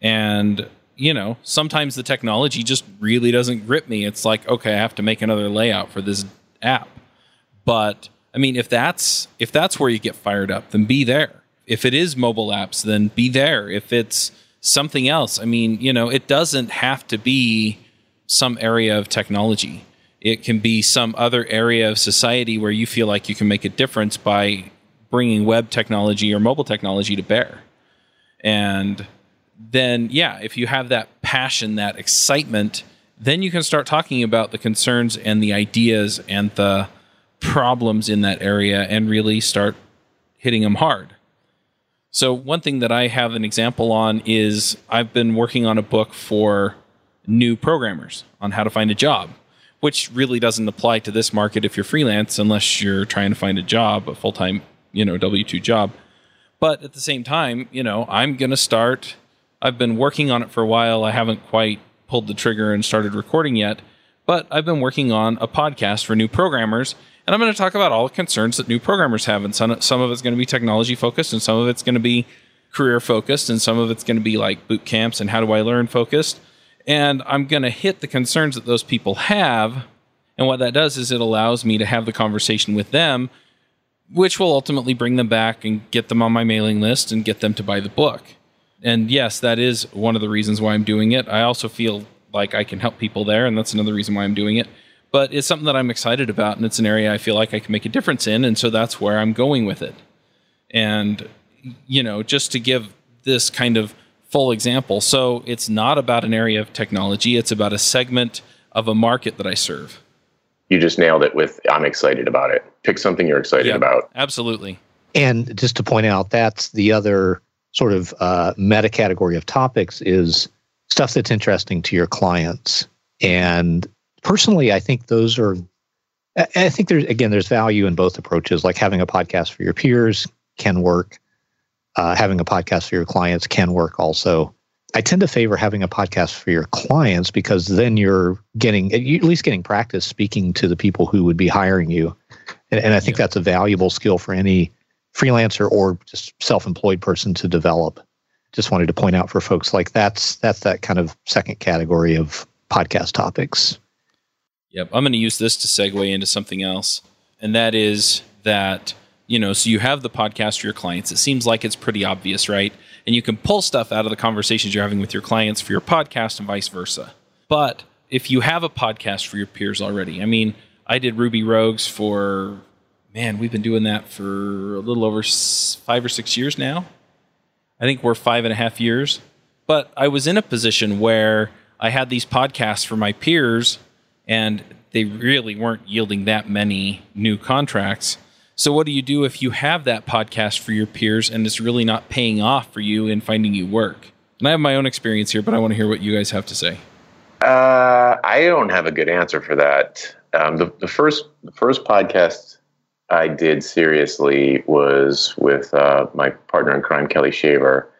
and you know sometimes the technology just really doesn't grip me. It's like okay, I have to make another layout for this app, but I mean if that's if that's where you get fired up, then be there. If it is mobile apps, then be there. If it's something else, I mean, you know, it doesn't have to be some area of technology it can be some other area of society where you feel like you can make a difference by bringing web technology or mobile technology to bear. And then, yeah, if you have that passion, that excitement, then you can start talking about the concerns and the ideas and the problems in that area and really start hitting them hard. So, one thing that I have an example on is I've been working on a book for new programmers on how to find a job which really doesn't apply to this market if you're freelance unless you're trying to find a job, a full time, you know, W 2 job. But at the same time, you know, I'm going to start. I've been working on it for a while. I haven't quite pulled the trigger and started recording yet, but I've been working on a podcast for new programmers. And I'm going to talk about all the concerns that new programmers have. And some, some of it's going to be technology focused, and some of it's going to be career focused, and some of it's going to be like boot camps and how do I learn focused and I'm going to hit the concerns that those people have. And what that does is it allows me to have the conversation with them, which will ultimately bring them back and get them on my mailing list and get them to buy the book. And yes, that is one of the reasons why I'm doing it. I also feel like I can help people there, and that's another reason why I'm doing it. But it's something that I'm excited about, and it's an area I feel like I can make a difference in, and so that's where I'm going with it. And, you know, just to give this kind of full example. So it's not about an area of technology, it's about a segment of a market that I serve. You just nailed it with I'm excited about it. Pick something you're excited yep, about. Absolutely. And just to point out, that's the other sort of uh, meta category of topics is stuff that's interesting to your clients. And personally, I think those are, I think there's, again, there's value in both approaches. Like having a podcast for your peers can work uh, having a podcast for your clients can work also. I tend to favor having a podcast for your clients because then you're getting at least getting practice speaking to the people who would be hiring you, and, and I think yeah. that's a valuable skill for any freelancer or just self-employed person to develop. Just wanted to point out for folks like that's that's that kind of second category of podcast topics. Yep, I'm going to use this to segue into something else, and that is that you know, so you have the podcast for your clients. It seems like it's pretty obvious, right? And you can pull stuff out of the conversations you're having with your clients for your podcast and vice versa. But if you have a podcast for your peers already, I mean, I did Ruby Rogues for, man, we've been doing that for a little over five or six years now. I think we're five and a half years. But I was in a position where I had these podcasts for my peers, and they really weren't yielding that many new contracts. So, what do you do if you have that podcast for your peers and it's really not paying off for you in finding you work? And I have my own experience here, but I want to hear what you guys have to say. Uh, I don't have a good answer for that. Um, the, the first the first podcast I did seriously was with uh, my partner in crime, Kelli Shaver,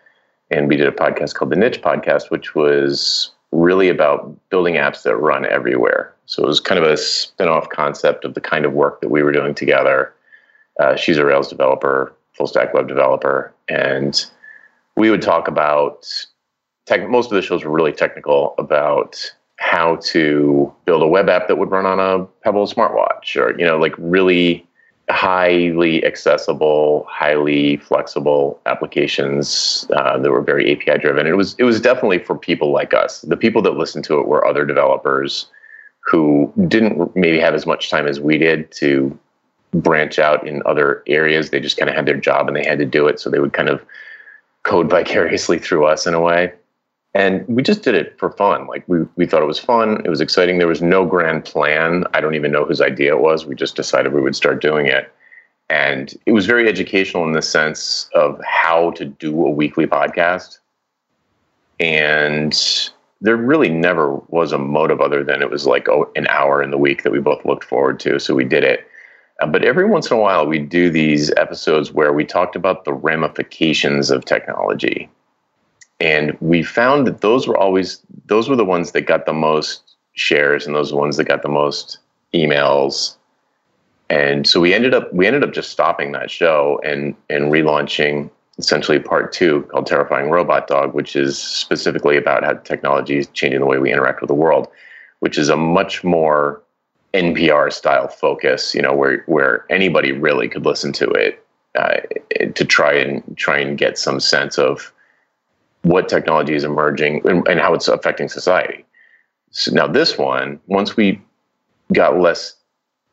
and we did a podcast called the Niche Podcast, which was really about building apps that run everywhere. So it was kind of a spin-off concept of the kind of work that we were doing together. Uh, she's a Rails developer, full stack web developer, and we would talk about tech. Most of the shows were really technical about how to build a web app that would run on a Pebble smartwatch, or you know, like really highly accessible, highly flexible applications uh, that were very API driven. It was it was definitely for people like us. The people that listened to it were other developers who didn't maybe have as much time as we did to branch out in other areas. They just kind of had their job and they had to do it, so they would kind of code [laughs] vicariously through us in a way. And we just did it for fun. Like we, we thought it was fun. It was exciting. There was no grand plan. I don't even know whose idea it was. We just decided we would start doing it. And it was very educational in the sense of how to do a weekly podcast. And there really never was a motive other than it was like oh, an hour in the week that we both looked forward to. So we did it. Uh, but every once in a while, we do these episodes where we talked about the ramifications of technology and we found that those were always those were the ones that got the most shares and those ones that got the most emails and so we ended up we ended up just stopping that show and and relaunching essentially part two called terrifying robot dog which is specifically about how technology is changing the way we interact with the world which is a much more npr style focus you know where where anybody really could listen to it uh, to try and try and get some sense of what technology is emerging and, and how it's affecting society. So now this one, once we got less,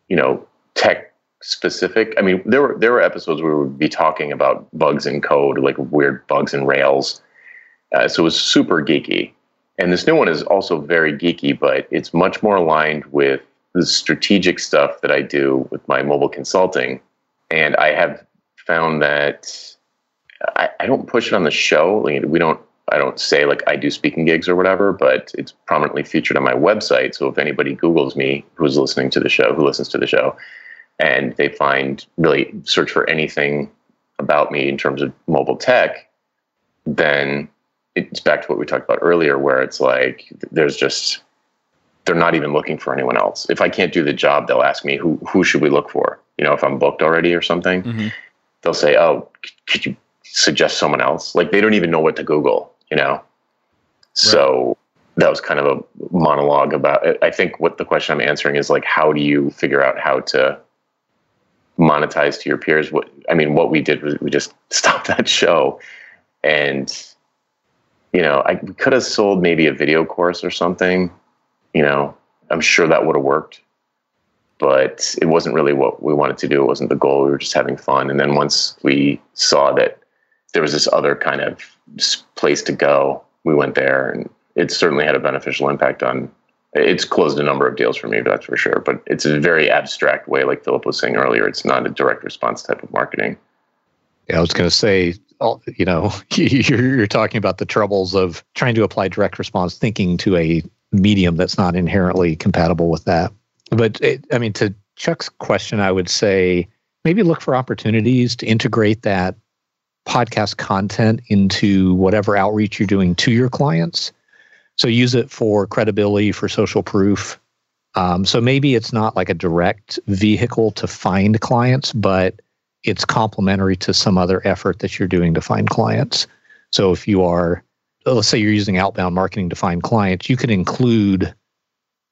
you know, tech specific. I mean, there were there were episodes where we would be talking about bugs in code, like weird bugs in Rails. Uh, so it was super geeky. And this new one is also very geeky, but it's much more aligned with the strategic stuff that I do with my mobile consulting. And I have found that I, I don't push it on the show. Like, we don't. I don't say like I do speaking gigs or whatever, but it's prominently featured on my website. So if anybody Google's me, who's listening to the show, who listens to the show, and they find really search for anything about me in terms of mobile tech, then it's back to what we talked about earlier, where it's like there's just they're not even looking for anyone else. If I can't do the job, they'll ask me who who should we look for. You know, if I'm booked already or something, mm-hmm. they'll say, "Oh, could you suggest someone else. Like they don't even know what to Google, you know? Right. So that was kind of a monologue about it. I think what the question I'm answering is like, how do you figure out how to monetize to your peers? What, I mean, what we did was we just [laughs] stopped that show and, you know, I could have sold maybe a video course or something, you know, I'm sure that would have worked but it wasn't really what we wanted to do. It wasn't the goal. We were just having fun. And then once we saw that there was this other kind of place to go. We went there, and it certainly had a beneficial impact on. It's closed a number of deals for me, that's for sure. But it's a very abstract way, like Philip was saying earlier. It's not a direct response type of marketing. Yeah, I was going to say, you know, [laughs] you're talking about the troubles of trying to apply direct response thinking to a medium that's not inherently compatible with that. But it, I mean, to Chuck's question, I would say maybe look for opportunities to integrate that podcast content into whatever outreach you're doing to your clients. So use it for credibility, for social proof. Um, so maybe it's not like a direct vehicle to find clients, but it's complementary to some other effort that you're doing to find clients. So if you are, let's say you're using outbound marketing to find clients, you can include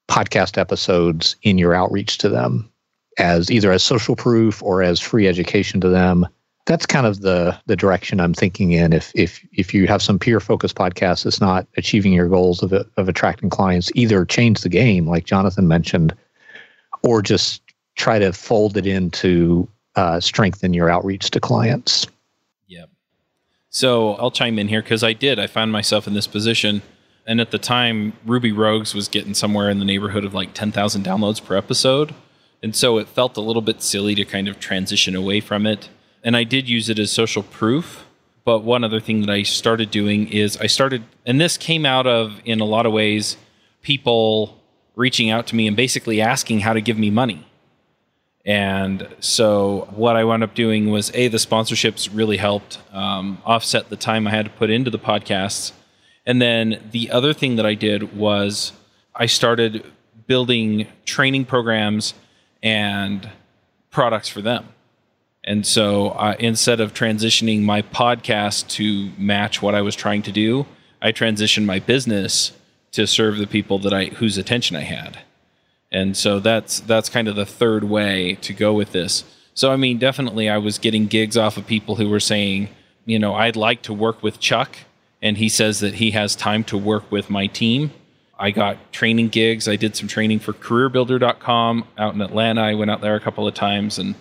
podcast episodes in your outreach to them as either as social proof or as free education to them that's kind of the the direction I'm thinking in. If if if you have some peer focused podcast that's not achieving your goals of of attracting clients, either change the game, like Jonathan mentioned, or just try to fold it into uh, strengthen your outreach to clients. Yep. So I'll chime in here because I did. I found myself in this position, and at the time, Ruby Rogues was getting somewhere in the neighborhood of like ten thousand downloads per episode, and so it felt a little bit silly to kind of transition away from it and I did use it as social proof. But one other thing that I started doing is I started, and this came out of, in a lot of ways, people reaching out to me and basically asking how to give me money. And so what I wound up doing was a the sponsorships really helped um, offset the time I had to put into the podcasts, and then the other thing that I did was I started building training programs and products for them. And so uh, instead of transitioning my podcast to match what I was trying to do, I transitioned my business to serve the people that I whose attention I had. And so that's that's kind of the third way to go with this. So I mean, definitely I was getting gigs off of people who were saying, you know, I'd like to work with Chuck and he says that he has time to work with my team. I got training gigs. I did some training for careerbuilder.com out in Atlanta. I went out there a couple of times and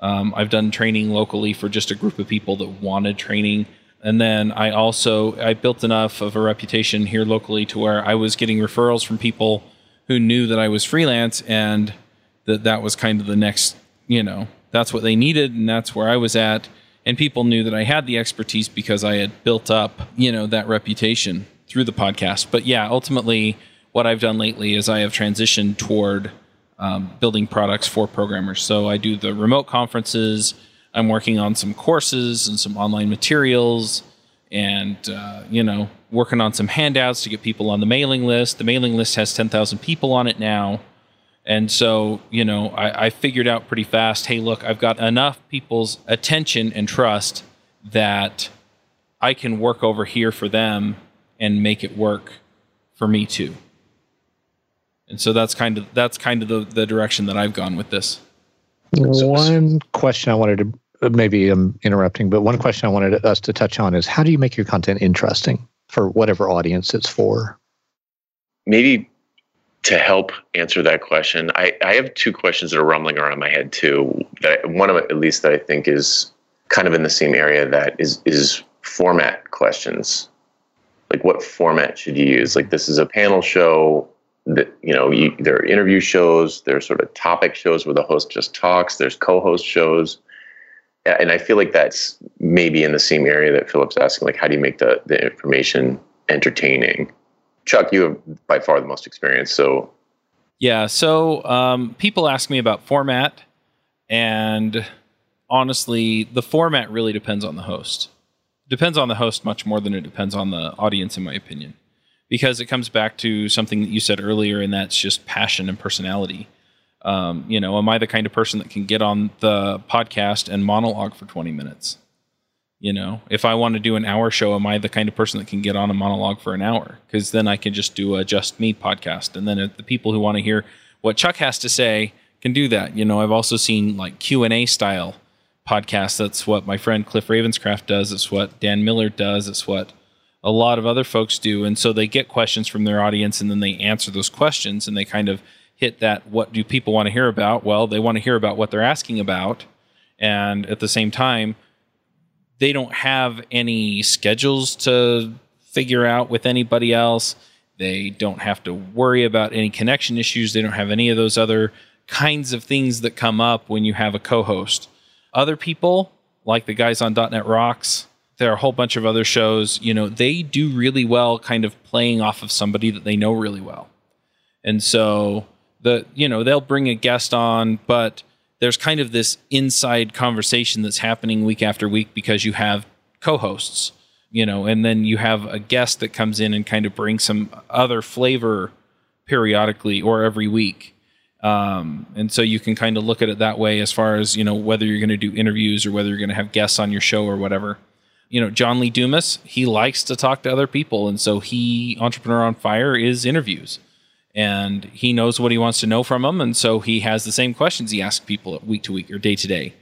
um, I've done training locally for just a group of people that wanted training. And then I also I built enough of a reputation here locally to where I was getting referrals from people who knew that I was freelance and that that was kind of the next, you know, that's what they needed and that's where I was at. And people knew that I had the expertise because I had built up, you know, that reputation through the podcast. But yeah, ultimately, what I've done lately is I have transitioned toward um, building products for programmers. So I do the remote conferences. I'm working on some courses and some online materials, and uh, you know, working on some handouts to get people on the mailing list. The mailing list has 10,000 people on it now. And so, you know, I, I figured out pretty fast hey, look, I've got enough people's attention and trust that I can work over here for them and make it work for me too. And so that's kind of that's kind of the, the direction that I've gone with this. One question I wanted to uh, maybe I'm interrupting, but one question I wanted us to touch on is how do you make your content interesting for whatever audience it's for? Maybe to help answer that question, I, I have two questions that are rumbling around my head too. That one of at least that I think is kind of in the same area that is is format questions. Like what format should you use? Like this is a panel show that you know you, there are interview shows there's sort of topic shows where the host just talks there's co-host shows. And i feel like that's maybe in the same area that philip's asking like how do you make the, the information entertaining? Chuck you have by far the most experience so. Yeah so um, people ask me about format and honestly the format really depends on the host. Depends on the host much more than it depends on the audience in my opinion because it comes back to something that you said earlier, and that's just passion and personality. Um, you know, am I the kind of person that can get on the podcast and monologue for 20 minutes? You know, if I want to do an hour show, am I the kind of person that can get on a monologue for an hour? Because then I can just do a just me podcast, and then the people who want to hear what Chuck has to say can do that. You know, I've also seen like Q and A style podcasts. That's what my friend Cliff Ravenscraft does. It's what Dan Miller does. It's what a lot of other folks do. And so they get questions from their audience and then they answer those questions and they kind of hit that what do people want to hear about? Well, they want to hear about what they're asking about. And at the same time, they don't have any schedules to figure out with anybody else. They don't have to worry about any connection issues. They don't have any of those other kinds of things that come up when you have a co host. Other people, like the guys on .NET Rocks, there are a whole bunch of other shows, you know, they do really well kind of playing off of somebody that they know really well. And so the you know, they'll bring a guest on, but there's kind of this inside conversation that's happening week after week because you have co-hosts, you know, and then you have a guest that comes in and kind of brings some other flavor periodically or every week. Um, and so you can kind of look at it that way as far as, you know, whether you're going to do interviews or whether you're going to have guests on your show or whatever you know, John Lee Dumas, he likes to talk to other people. And so he, Entrepreneur on Fire, is interviews. And he knows what he wants to know from them. And so he has the same questions he asks people week to week or day to day.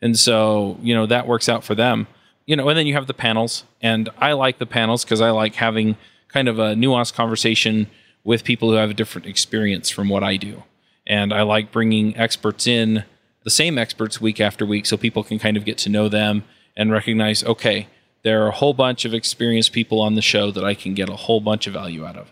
And so, you know, that works out for them. You know, and then you have the panels. And I like the panels because I like having kind of a nuanced conversation with people who have a different experience from what I do. And I like bringing experts in, the same experts week after week, so people can kind of get to know them and recognize okay, there are a whole bunch of experienced people on the show that I can get a whole bunch of value out of.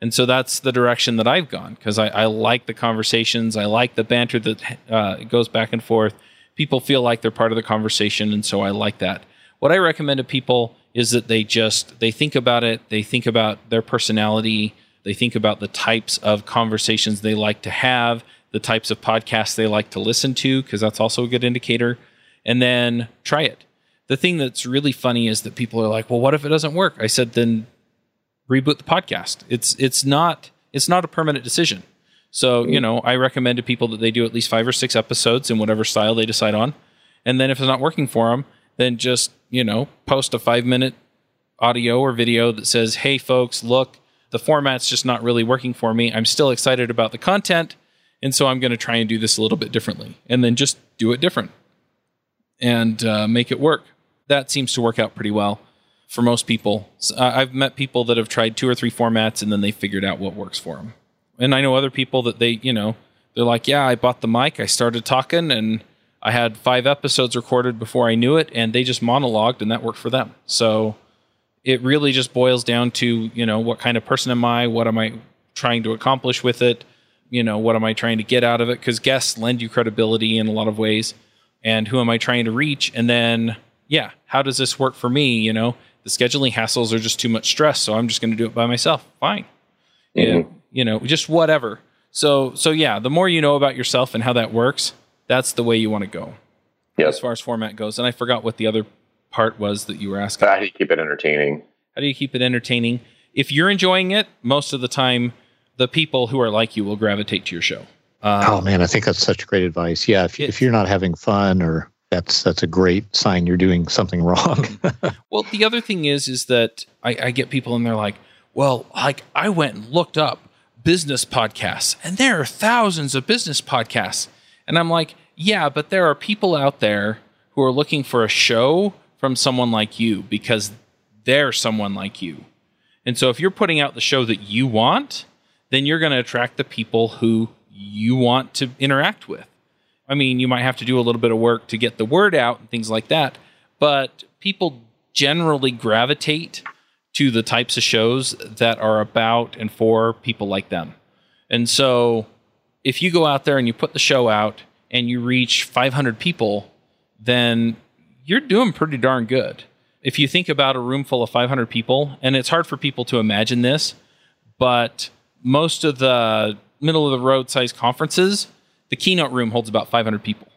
And so that's the direction that I've gone because I, I, like the conversations. I like the banter that uh, goes back and forth. People feel like they're part of the conversation. And so I like that. What I recommend to people is that they just they think about it they think about their personality they think about the types of conversations they like to have the types of podcasts they like to listen to, because that's also a good indicator. And then try it. The thing that's really funny is that people are like, well, what if it doesn't work? I said, then reboot the podcast. It's it's not it's not a permanent decision. So, you know, I recommend to people that they do at least five or six episodes in whatever style they decide on. And then if it's not working for them, then just, you know, post a five minute audio or video that says, hey, folks, look, the format's just not really working for me. I'm still excited about the content. And so I'm going to try and do this a little bit differently. And then just do it different and uh, make it work. That seems to work out pretty well for most people. So I've met people that have tried two or three formats and then they figured out what works for them. And I know other people that they, you know, they're like, yeah, I bought the mic, I started talking, and I had five episodes recorded before I knew it, and they just monologued, and that worked for them. So it really just boils down to, you know, what kind of person am I? What am I trying to accomplish with it? You know, what am I trying to get out of it? Because guests lend you credibility in a lot of ways. And who am I trying to reach? And then, yeah, how does this work for me? You know, the scheduling hassles are just too much stress, so I'm just going to do it by myself. Fine. Mm-hmm. Yeah, you know, just whatever. So so yeah, the more you know about yourself and how that works, that's the way you want to go. Yes. As far as format goes. And I forgot what the other part was that you were asking. How do you keep it entertaining? How do you keep it entertaining? If you're enjoying it, most of the time the people who are like you will gravitate to your show. Um, oh man, I think that's such great advice. Yeah, if, it, if you're not having fun or that's that's a great sign you're doing something wrong. [laughs] well, the other thing is is that I, I get people and they're like, well, like I went and looked up business podcasts, and there are thousands of business podcasts. And I'm like, yeah, but there are people out there who are looking for a show from someone like you because they're someone like you. And so if you're putting out the show that you want, then you're going to attract the people who you want to interact with. I mean, you might have to do a little bit of work to get the word out and things like that, but people generally gravitate to the types of shows that are about and for people like them. And so if you go out there and you put the show out and you reach 500 people, then you're doing pretty darn good. If you think about a room full of 500 people, and it's hard for people to imagine this, but most of the middle of the road size conferences, the keynote room holds about 500 people.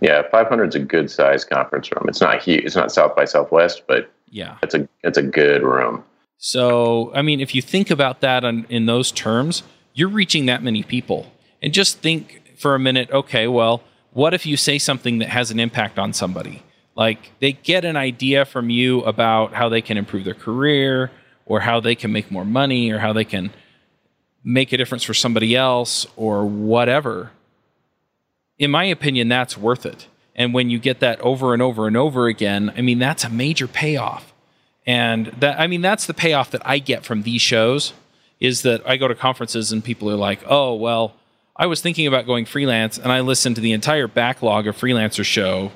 Yeah, 500 is a good size conference room. It's not huge. It's not South by Southwest, but yeah, it's a it's a good room. So, I mean, if you think about that on, in those terms, you're reaching that many people. And just think for a minute, okay, well, what if you say something that has an impact on somebody? Like they get an idea from you about how they can improve their career or how they can make more money or how they can make a difference for somebody else or whatever. In my opinion, that's worth it. And when you get that over and over and over again, I mean, that's a major payoff. And that, I mean, that's the payoff that I get from these shows is that I go to conferences and people are like, oh, well, I was thinking about going freelance and I listened to the entire backlog of Freelancer Show.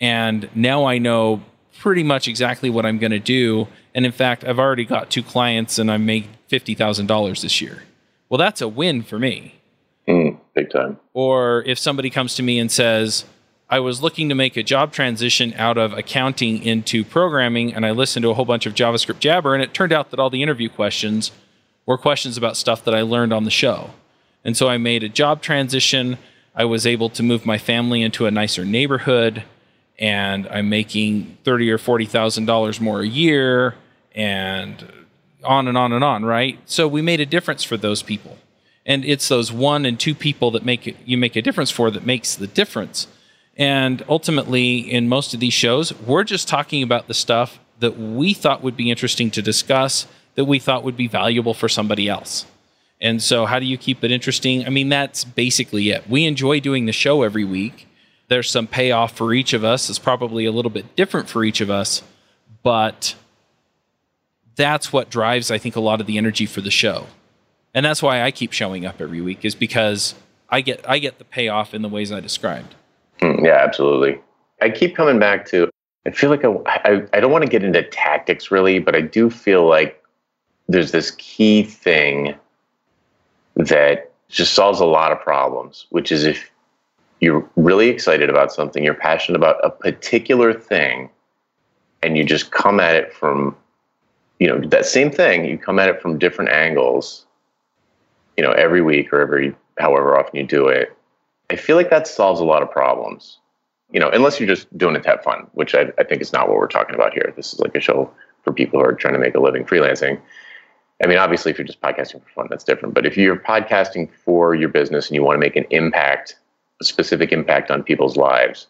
And now I know pretty much exactly what I'm going to do. And in fact, I've already got two clients and I made $50,000 this year. Well, that's a win for me. Time. Or if somebody comes to me and says, I was looking to make a job transition out of accounting into programming, and I listened to a whole bunch of JavaScript jabber, and it turned out that all the interview questions were questions about stuff that I learned on the show. And so I made a job transition. I was able to move my family into a nicer neighborhood, and I'm making thirty or forty thousand dollars more a year, and on and on and on. Right? So we made a difference for those people, and it's those one and two people that make it, you make a difference for that makes the difference. And ultimately, in most of these shows, we're just talking about the stuff that we thought would be interesting to discuss, that we thought would be valuable for somebody else. And so, how do you keep it interesting? I mean, that's basically it. We enjoy doing the show every week. There's some payoff for each of us. It's probably a little bit different for each of us, but that's what drives, I think, a lot of the energy for the show. And that's why I keep showing up every week, is because I get I get the payoff in the ways I described. Mm, yeah, absolutely. I keep coming back to. I feel like I, I, I don't want to get into tactics really, but I do feel like there's this key thing that just solves a lot of problems, which is if you're really excited about something, you're passionate about a particular thing, and you just come at it from, you know, that same thing, you come at it from different angles, you know, every week or every however often you do it, I feel like that solves a lot of problems. You know, unless you're just doing it to have fun, which I, I think is not what we're talking about here. This is like a show for people who are trying to make a living freelancing. I mean, obviously, if you're just podcasting for fun, that's different. But if you're podcasting for your business and you want to make an impact, a specific impact on people's lives,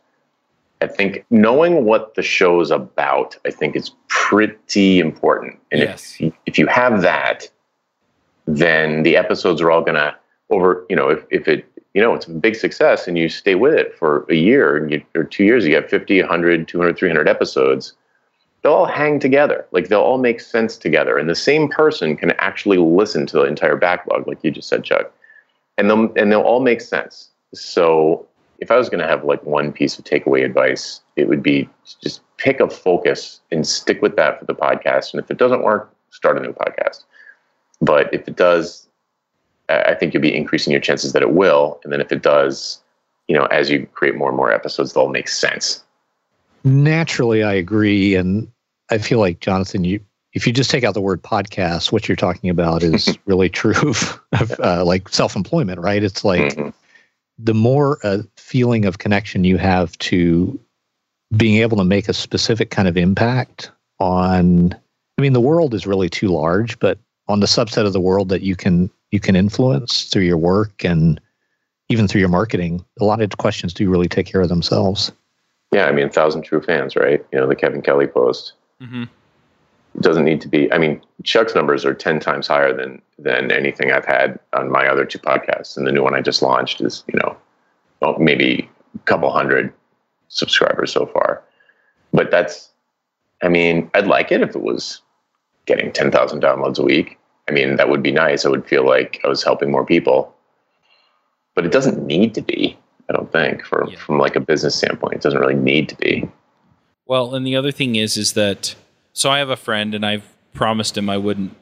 I think knowing what the show is about, I think is pretty important. And Yes. if, if you have that, then the episodes are all going to over, you know, if, if it, you know, it's a big success and you stay with it for a year or two years, you have 50, 100, 200, 300 episodes, they'll all hang together. Like they'll all make sense together. And the same person can actually listen to the entire backlog, like you just said, Chuck. And they'll, and they'll all make sense. So if I was going to have like one piece of takeaway advice, it would be just pick a focus and stick with that for the podcast. And if it doesn't work, start a new podcast. But if it does, I think you'll be increasing your chances that it will. And then if it does, you know, as you create more and more episodes, they'll make sense. Naturally, I agree, and I feel like Jonathan, you if you just take out the word podcast, what you're talking about is [laughs] really true of, uh, like self-employment, right? It's like Mhm. the more uh, feeling of connection you have to being able to make a specific kind of impact on i mean the world is really too large but on the subset of the world that you can you can influence through your work and even through your marketing a lot of questions do really take care of themselves Yeah, I mean, thousand true fans, right? You know, the Kevin Kelly post hmm doesn't need to be. I mean, Chuck's numbers are ten times higher than than anything I've had on my other two podcasts, and the new one I just launched is, you know, well, maybe a couple hundred subscribers so far. But that's, I mean, I'd like it if it was getting ten thousand downloads a week. I mean, that would be nice. I would feel like I was helping more people. But it doesn't need to be. I don't think, for, Yeah. from like a business standpoint, it doesn't really need to be. Well, and the other thing is, is that so I have a friend, and I've promised him I wouldn't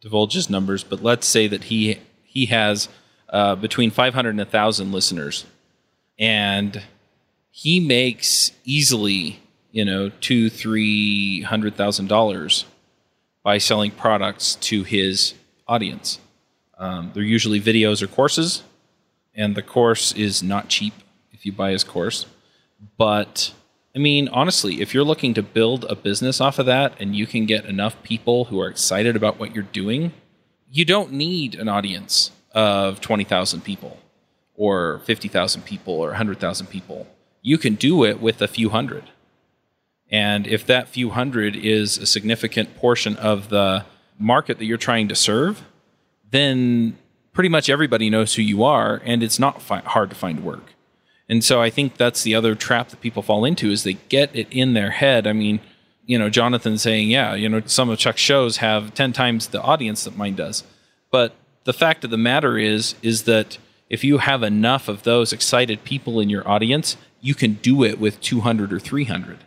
divulge his numbers, but let's say that he he has uh, between 500 and 1,000 listeners, and he makes easily, you know, two, three hundred thousand dollars by selling products to his audience. Um, they're usually videos or courses, and the course is not cheap if you buy his course. But I mean, honestly, if you're looking to build a business off of that and you can get enough people who are excited about what you're doing, you don't need an audience of 20,000 people or 50,000 people or 100,000 people. You can do it with a few hundred. And if that few hundred is a significant portion of the market that you're trying to serve, then pretty much everybody knows who you are and it's not fi- hard to find work. And so I think that's the other trap that people fall into is they get it in their head. I mean, you know, Jonathan saying, yeah, you know, some of Chuck's shows have 10 times the audience that mine does. But the fact of the matter is is that if you have enough of those excited people in your audience, you can do it with 200 or 300.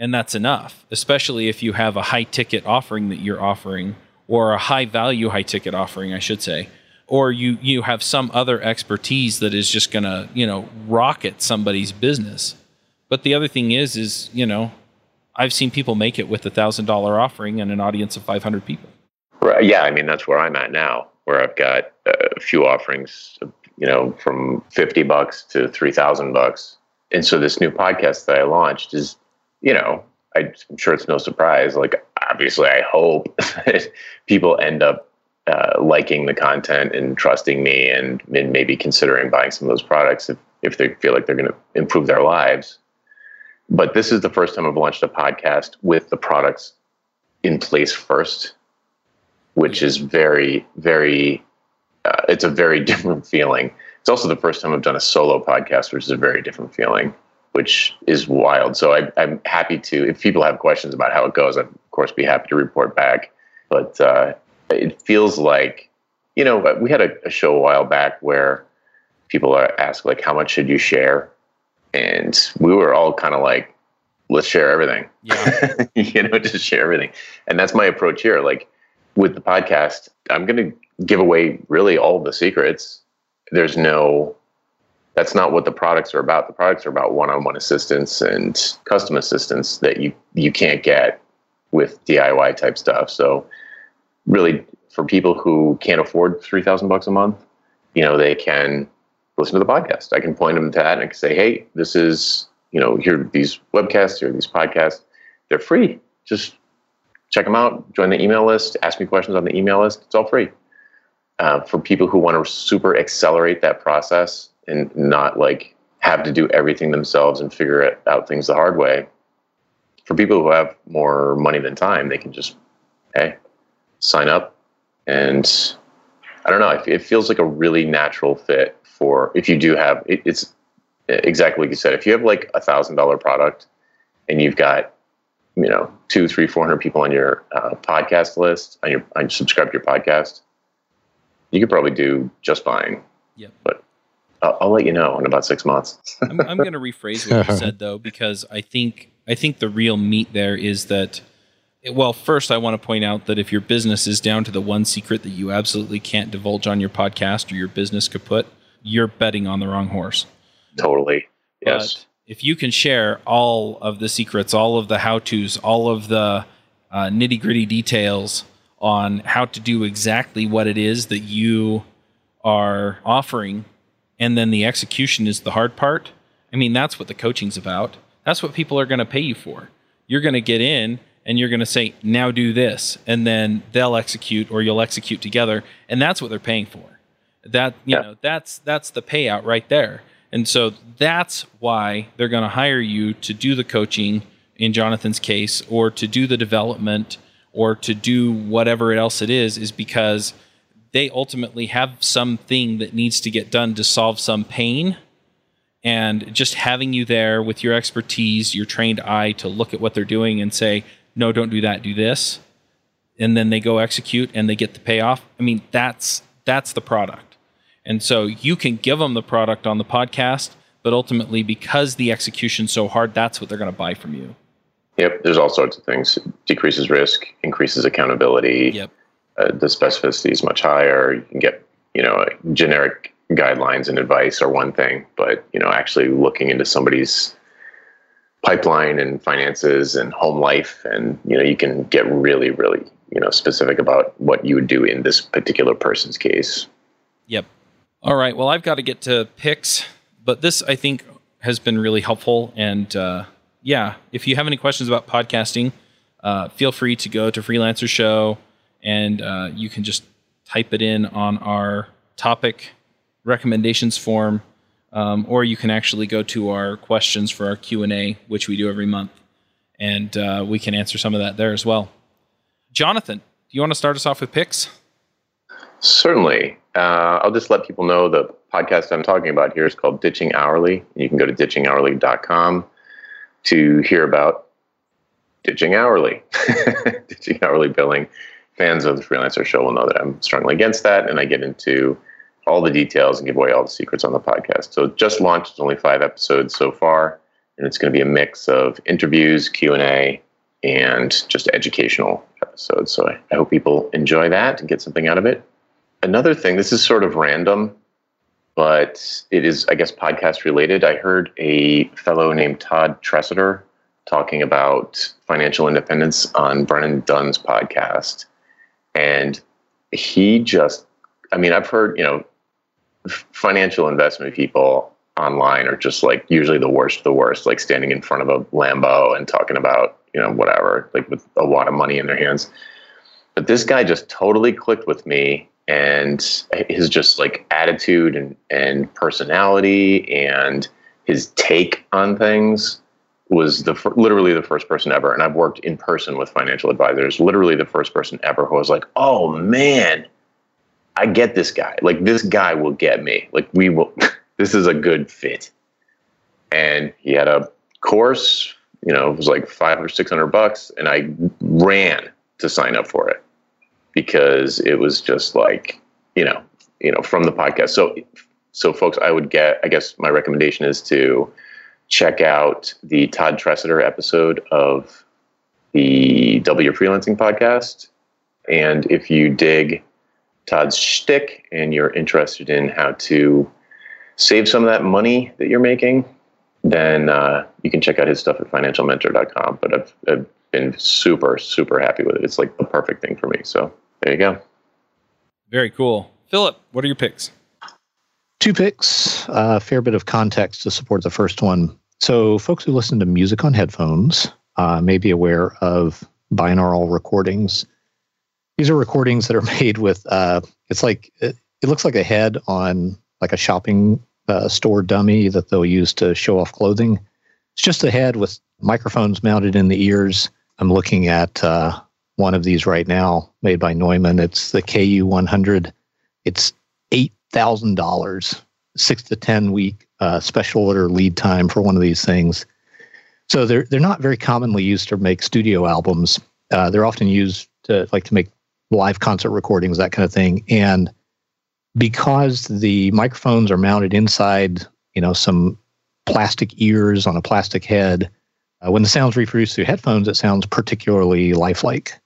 And that's enough, especially if you have a high ticket offering that you're offering or a high value high ticket offering, I should say or you you have some other expertise that is just going to you know rocket somebody's business but the other thing is is you know i've seen people make it with a thousand dollar offering and an audience of 500 people Right. Yeah, I mean that's where I'm at now, where I've got a few offerings, you know, from fifty bucks to three thousand bucks. And so this new podcast that I launched is, you know, I'm sure it's no surprise. Like, obviously, I hope [laughs] that people end up uh, liking the content and trusting me, and, and maybe considering buying some of those products if if they feel like they're going to improve their lives. But this is the first time I've launched a podcast with the products in place first which is very, very, uh, it's a very [laughs] different feeling. It's also the first time I've done a solo podcast, which is a very different feeling, which is wild. So I, I'm happy to, if people have questions about how it goes, I'd of course be happy to report back. But uh, it feels like, you know, we had a, a show a while back where people are asked like, how much should you share? And we were all kind of like, let's share everything. yeah [laughs] you know, just share everything. And that's my approach here. Like with the podcast, I'm going to give away really all the secrets. There's no, that's not what the products are about. The products are about one-on-one assistance and custom assistance that you, you can't get with DIY type stuff. So really for people who can't afford 3000 bucks a month, you know, they can listen to the podcast. I can point them to that and I can say, hey, this is, you know, here these webcasts, here are these podcasts. They're free. Just check them out, join the email list, ask me questions on the email list. It's all free. Uh, for people who want to super accelerate that process and not like have to do everything themselves and figure it out things the hard way. For people who have more money than time, they can just, hey, sign up. And I don't know, it, it feels like a really natural fit for if you do have, it, it's exactly like you said, if you have like a thousand dollar product and you've got, you know, two, three, four hundred people on your uh, podcast list, on your, on subscribe to your podcast, you could probably do just fine. Yeah, But I'll, I'll let you know in about six months. [laughs] I'm, I'm going to rephrase what you said though, because I think I think the real meat there is that. Well, first, I want to point out that if your business is down to the one secret that you absolutely can't divulge on your podcast or your business kaput, you're betting on the wrong horse. Totally. Yes. But if you can share all of the secrets, all of the how to's, all of the uh, nitty gritty details on how to do exactly what it is that you are offering, and then the execution is the hard part. I mean, that's what the coaching's about. That's what people are going to pay you for. You're going to get in and you're going to say, now do this. And then they'll execute or you'll execute together. And that's what they're paying for. That, you Yeah. know, that's, that's the payout right there. And so that's why they're going to hire you to do the coaching in Jonathan's case or to do the development or to do whatever else it is, is because they ultimately have something that needs to get done to solve some pain and just having you there with your expertise, your trained eye to look at what they're doing and say, no, don't do that, do this. And then they go execute and they get the payoff. I mean, that's that's the product. And so you can give them the product on the podcast, but ultimately because the execution's so hard, that's what they're going to buy from you. Yep. There's all sorts of things. Decreases risk, increases accountability. Yep. Uh, the specificity is much higher. You can get, you know, generic guidelines and advice are one thing, but you know, actually looking into somebody's pipeline and finances and home life, and you know, you can get really, really, you know, specific about what you would do in this particular person's case. Yep. All right. Well, I've got to get to picks, but this I think has been really helpful. And uh, yeah, if you have any questions about podcasting, uh, feel free to go to Freelancer Show, and uh, you can just type it in on our topic recommendations form, um, or you can actually go to our questions for our Q and A, which we do every month, and uh, we can answer some of that there as well. Jonathan, do you want to start us off with picks? Certainly. Uh, I'll just let people know the podcast I'm talking about here is called Ditching Hourly. You can go to ditchinghourly.com to hear about ditching hourly, [laughs] ditching hourly billing. Fans of the freelancer show will know that I'm strongly against that, and I get into all the details and give away all the secrets on the podcast. So it just launched, only five episodes so far, and it's going to be a mix of interviews, Q and A, and just educational episodes. So I, I hope people enjoy that and get something out of it. Another thing, this is sort of random, but it is, I guess, podcast related. I heard a fellow named Todd Tresidder talking about financial independence on Brennan Dunn's podcast. And he just, I mean, I've heard, you know, financial investment people online are just like usually the worst of the worst, like standing in front of a Lambo and talking about, you know, whatever, like with a lot of money in their hands. But this guy just totally clicked with me and his just like attitude and, and personality and his take on things was the fir- literally the first person ever and i've worked in person with financial advisors literally the first person ever who was like oh man i get this guy. Like this guy will get me. Like we will [laughs] this is a good fit. And he had a course you know it was like five or six hundred bucks and i ran to sign up for it because it was just like you know you know from the podcast. So so folks i would get i guess my recommendation is to check out the todd tresidder episode of the double your freelancing podcast and if you dig todd's shtick and you're interested in how to save some of that money that you're making then uh, you can check out his stuff at financialmentor.com but I've, I've been super super happy with it it's like the perfect thing for me so there you go Very cool. Philip, what are your picks? two picks, a uh, fair bit of context to support the first one. So, folks who listen to music on headphones uh, may be aware of binaural recordings. These are recordings that are [laughs] made with, uh, it's like, it, it, looks like a head on like a shopping uh, store dummy that they'll use to show off clothing. It's just a head with microphones mounted in the ears. I'm looking at uh, one of these right now made by Neumann. It's the KU100. It's $8,000, six to 10 week uh, special order lead time for one of these things. So they're, they're not very commonly used to make studio albums. Uh, they're often used to like to make live concert recordings, that kind of thing. And because the microphones are mounted inside, you know, some plastic ears on a plastic head, uh, when the sound's reproduced through headphones, it sounds particularly lifelike.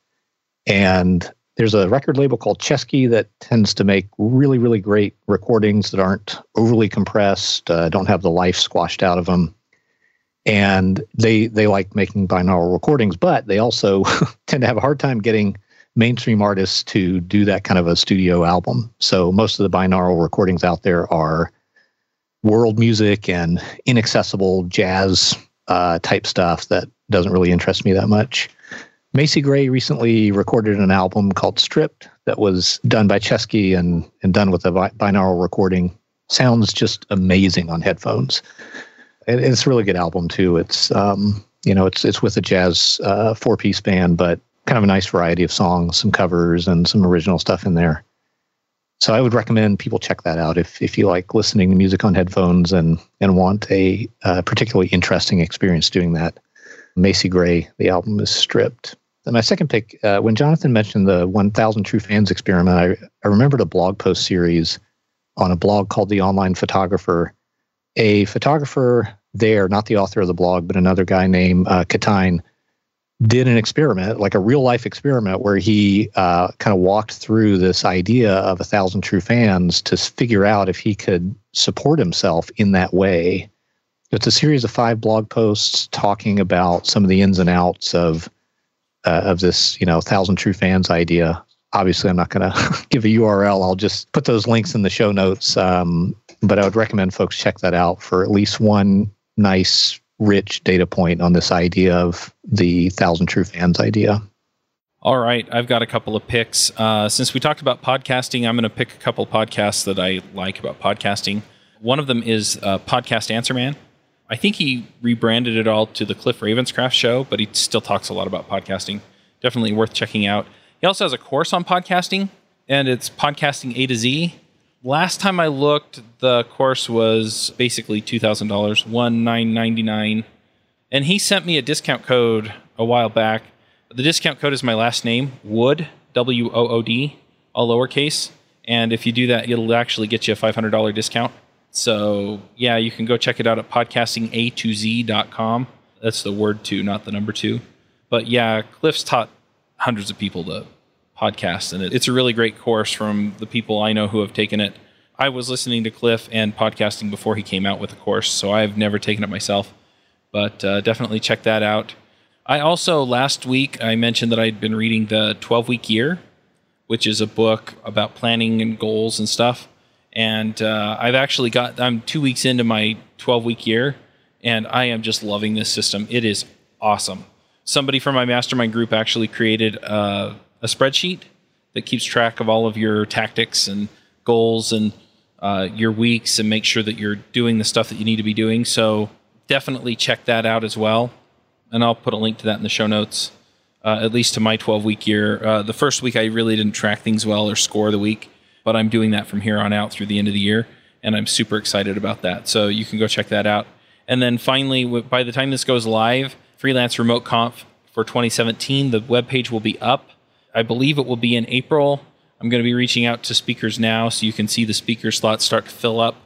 And there's a record label called Chesky that tends to make really, really great recordings that aren't overly compressed, uh, don't have the life squashed out of them. And they they like making binaural recordings, but they also [laughs] tend to have a hard time getting mainstream artists to do that kind of a studio album. So most of the binaural recordings out there are world music and inaccessible jazz uh, type stuff that doesn't really interest me that much. Macy Gray recently recorded an album called Stripped that was done by Chesky and, and done with a binaural recording. Sounds just amazing on headphones. And it's a really good album too. It's um, you know it's it's with a jazz uh, four piece band, but kind of a nice variety of songs, some covers, and some original stuff in there. So I would recommend people check that out if if you like listening to music on headphones and and want a uh, particularly interesting experience doing that. Macy Gray, the album is stripped my second pick, uh, when Jonathan mentioned the 1,000 True Fans experiment, I, I remembered a blog post series on a blog called The Online Photographer. A photographer there, not the author of the blog, but another guy named uh, Katine, did an experiment, like a real life experiment, where he uh, kind of walked through this idea of a thousand true fans to figure out if he could support himself in that way. It's a series of five blog posts talking about some of the ins and outs of uh, of this, you know, thousand true fans idea. Obviously, I'm not going [laughs] to give a URL. I'll just put those links in the show notes. Um, but I would recommend folks check that out for at least one nice, rich data point on this idea of the thousand true fans idea. All right, I've got a couple of picks. Uh, since we talked about podcasting, I'm going to pick a couple podcasts that I like about podcasting. One of them is uh, Podcast Answer Man. I think he rebranded it all to the Cliff Ravenscraft show, but he still talks a lot about podcasting. Definitely worth checking out. He also has a course on podcasting, and it's podcasting A to Z. Last time I looked, the course was basically two thousand dollars, one nine ninety nine, and he sent me a discount code a while back. The discount code is my last name, Wood W O O D, all lowercase. And if you do that, it'll actually get you a five hundred dollar discount. So, yeah, you can go check it out at podcastinga2z.com. That's the word two, not the number two. But yeah, Cliff's taught hundreds of people to podcast, and it's a really great course from the people I know who have taken it. I was listening to Cliff and podcasting before he came out with the course, so I've never taken it myself. But uh, definitely check that out. I also, last week, I mentioned that I'd been reading the 12 Week Year, which is a book about planning and goals and stuff and uh, I've actually got I'm two weeks into my 12 week year, and I am just loving this system. It is awesome. Somebody from my mastermind group actually created uh, a spreadsheet that keeps track of all of your tactics and goals and uh, your weeks and make sure that you're doing the stuff that you need to be doing. So definitely check that out as well. And I'll put a link to that in the show notes. Uh, at least to my 12 week year. Uh, the first week I really didn't track things well or score the week but I'm doing that from here on out through the end of the year, and I'm super excited about that. So you can go check that out. And then finally, by the time this goes live, Freelance Remote Conf for 2017, the webpage will be up. I believe it will be in April. I'm going to be reaching out to speakers now so you can see the speaker slots start to fill up.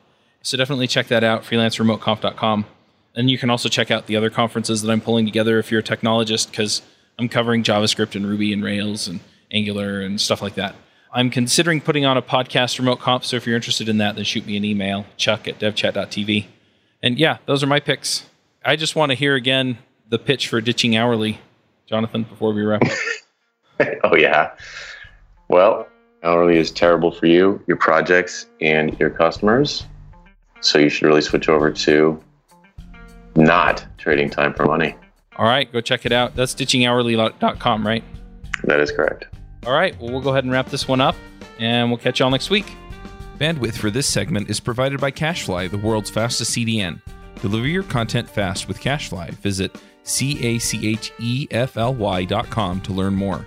So definitely check that out, freelanceremoteconf.com. And you can also check out the other conferences that I'm pulling together if you're a technologist, because I'm covering JavaScript and Ruby and Rails and Angular and stuff like that. I'm considering putting on a podcast remote conf. so if you're interested in that, then shoot me an email, chuck at devchat.tv. And yeah, those are my picks. I just want to hear again the pitch for ditching hourly, Jonathan, before we wrap up. [laughs] oh, yeah. Well, hourly is terrible for you, your projects, and your customers. So you should really switch over to not trading time for money. All right, go check it out. That's ditchinghourly.com, right? That is correct. All right, well, we'll go ahead and wrap this one up, and we'll catch y'all next week. Bandwidth for this segment is provided by CacheFly, the world's fastest CDN. Deliver your content fast with CacheFly. Visit C A C H E F L Y dot com to learn more.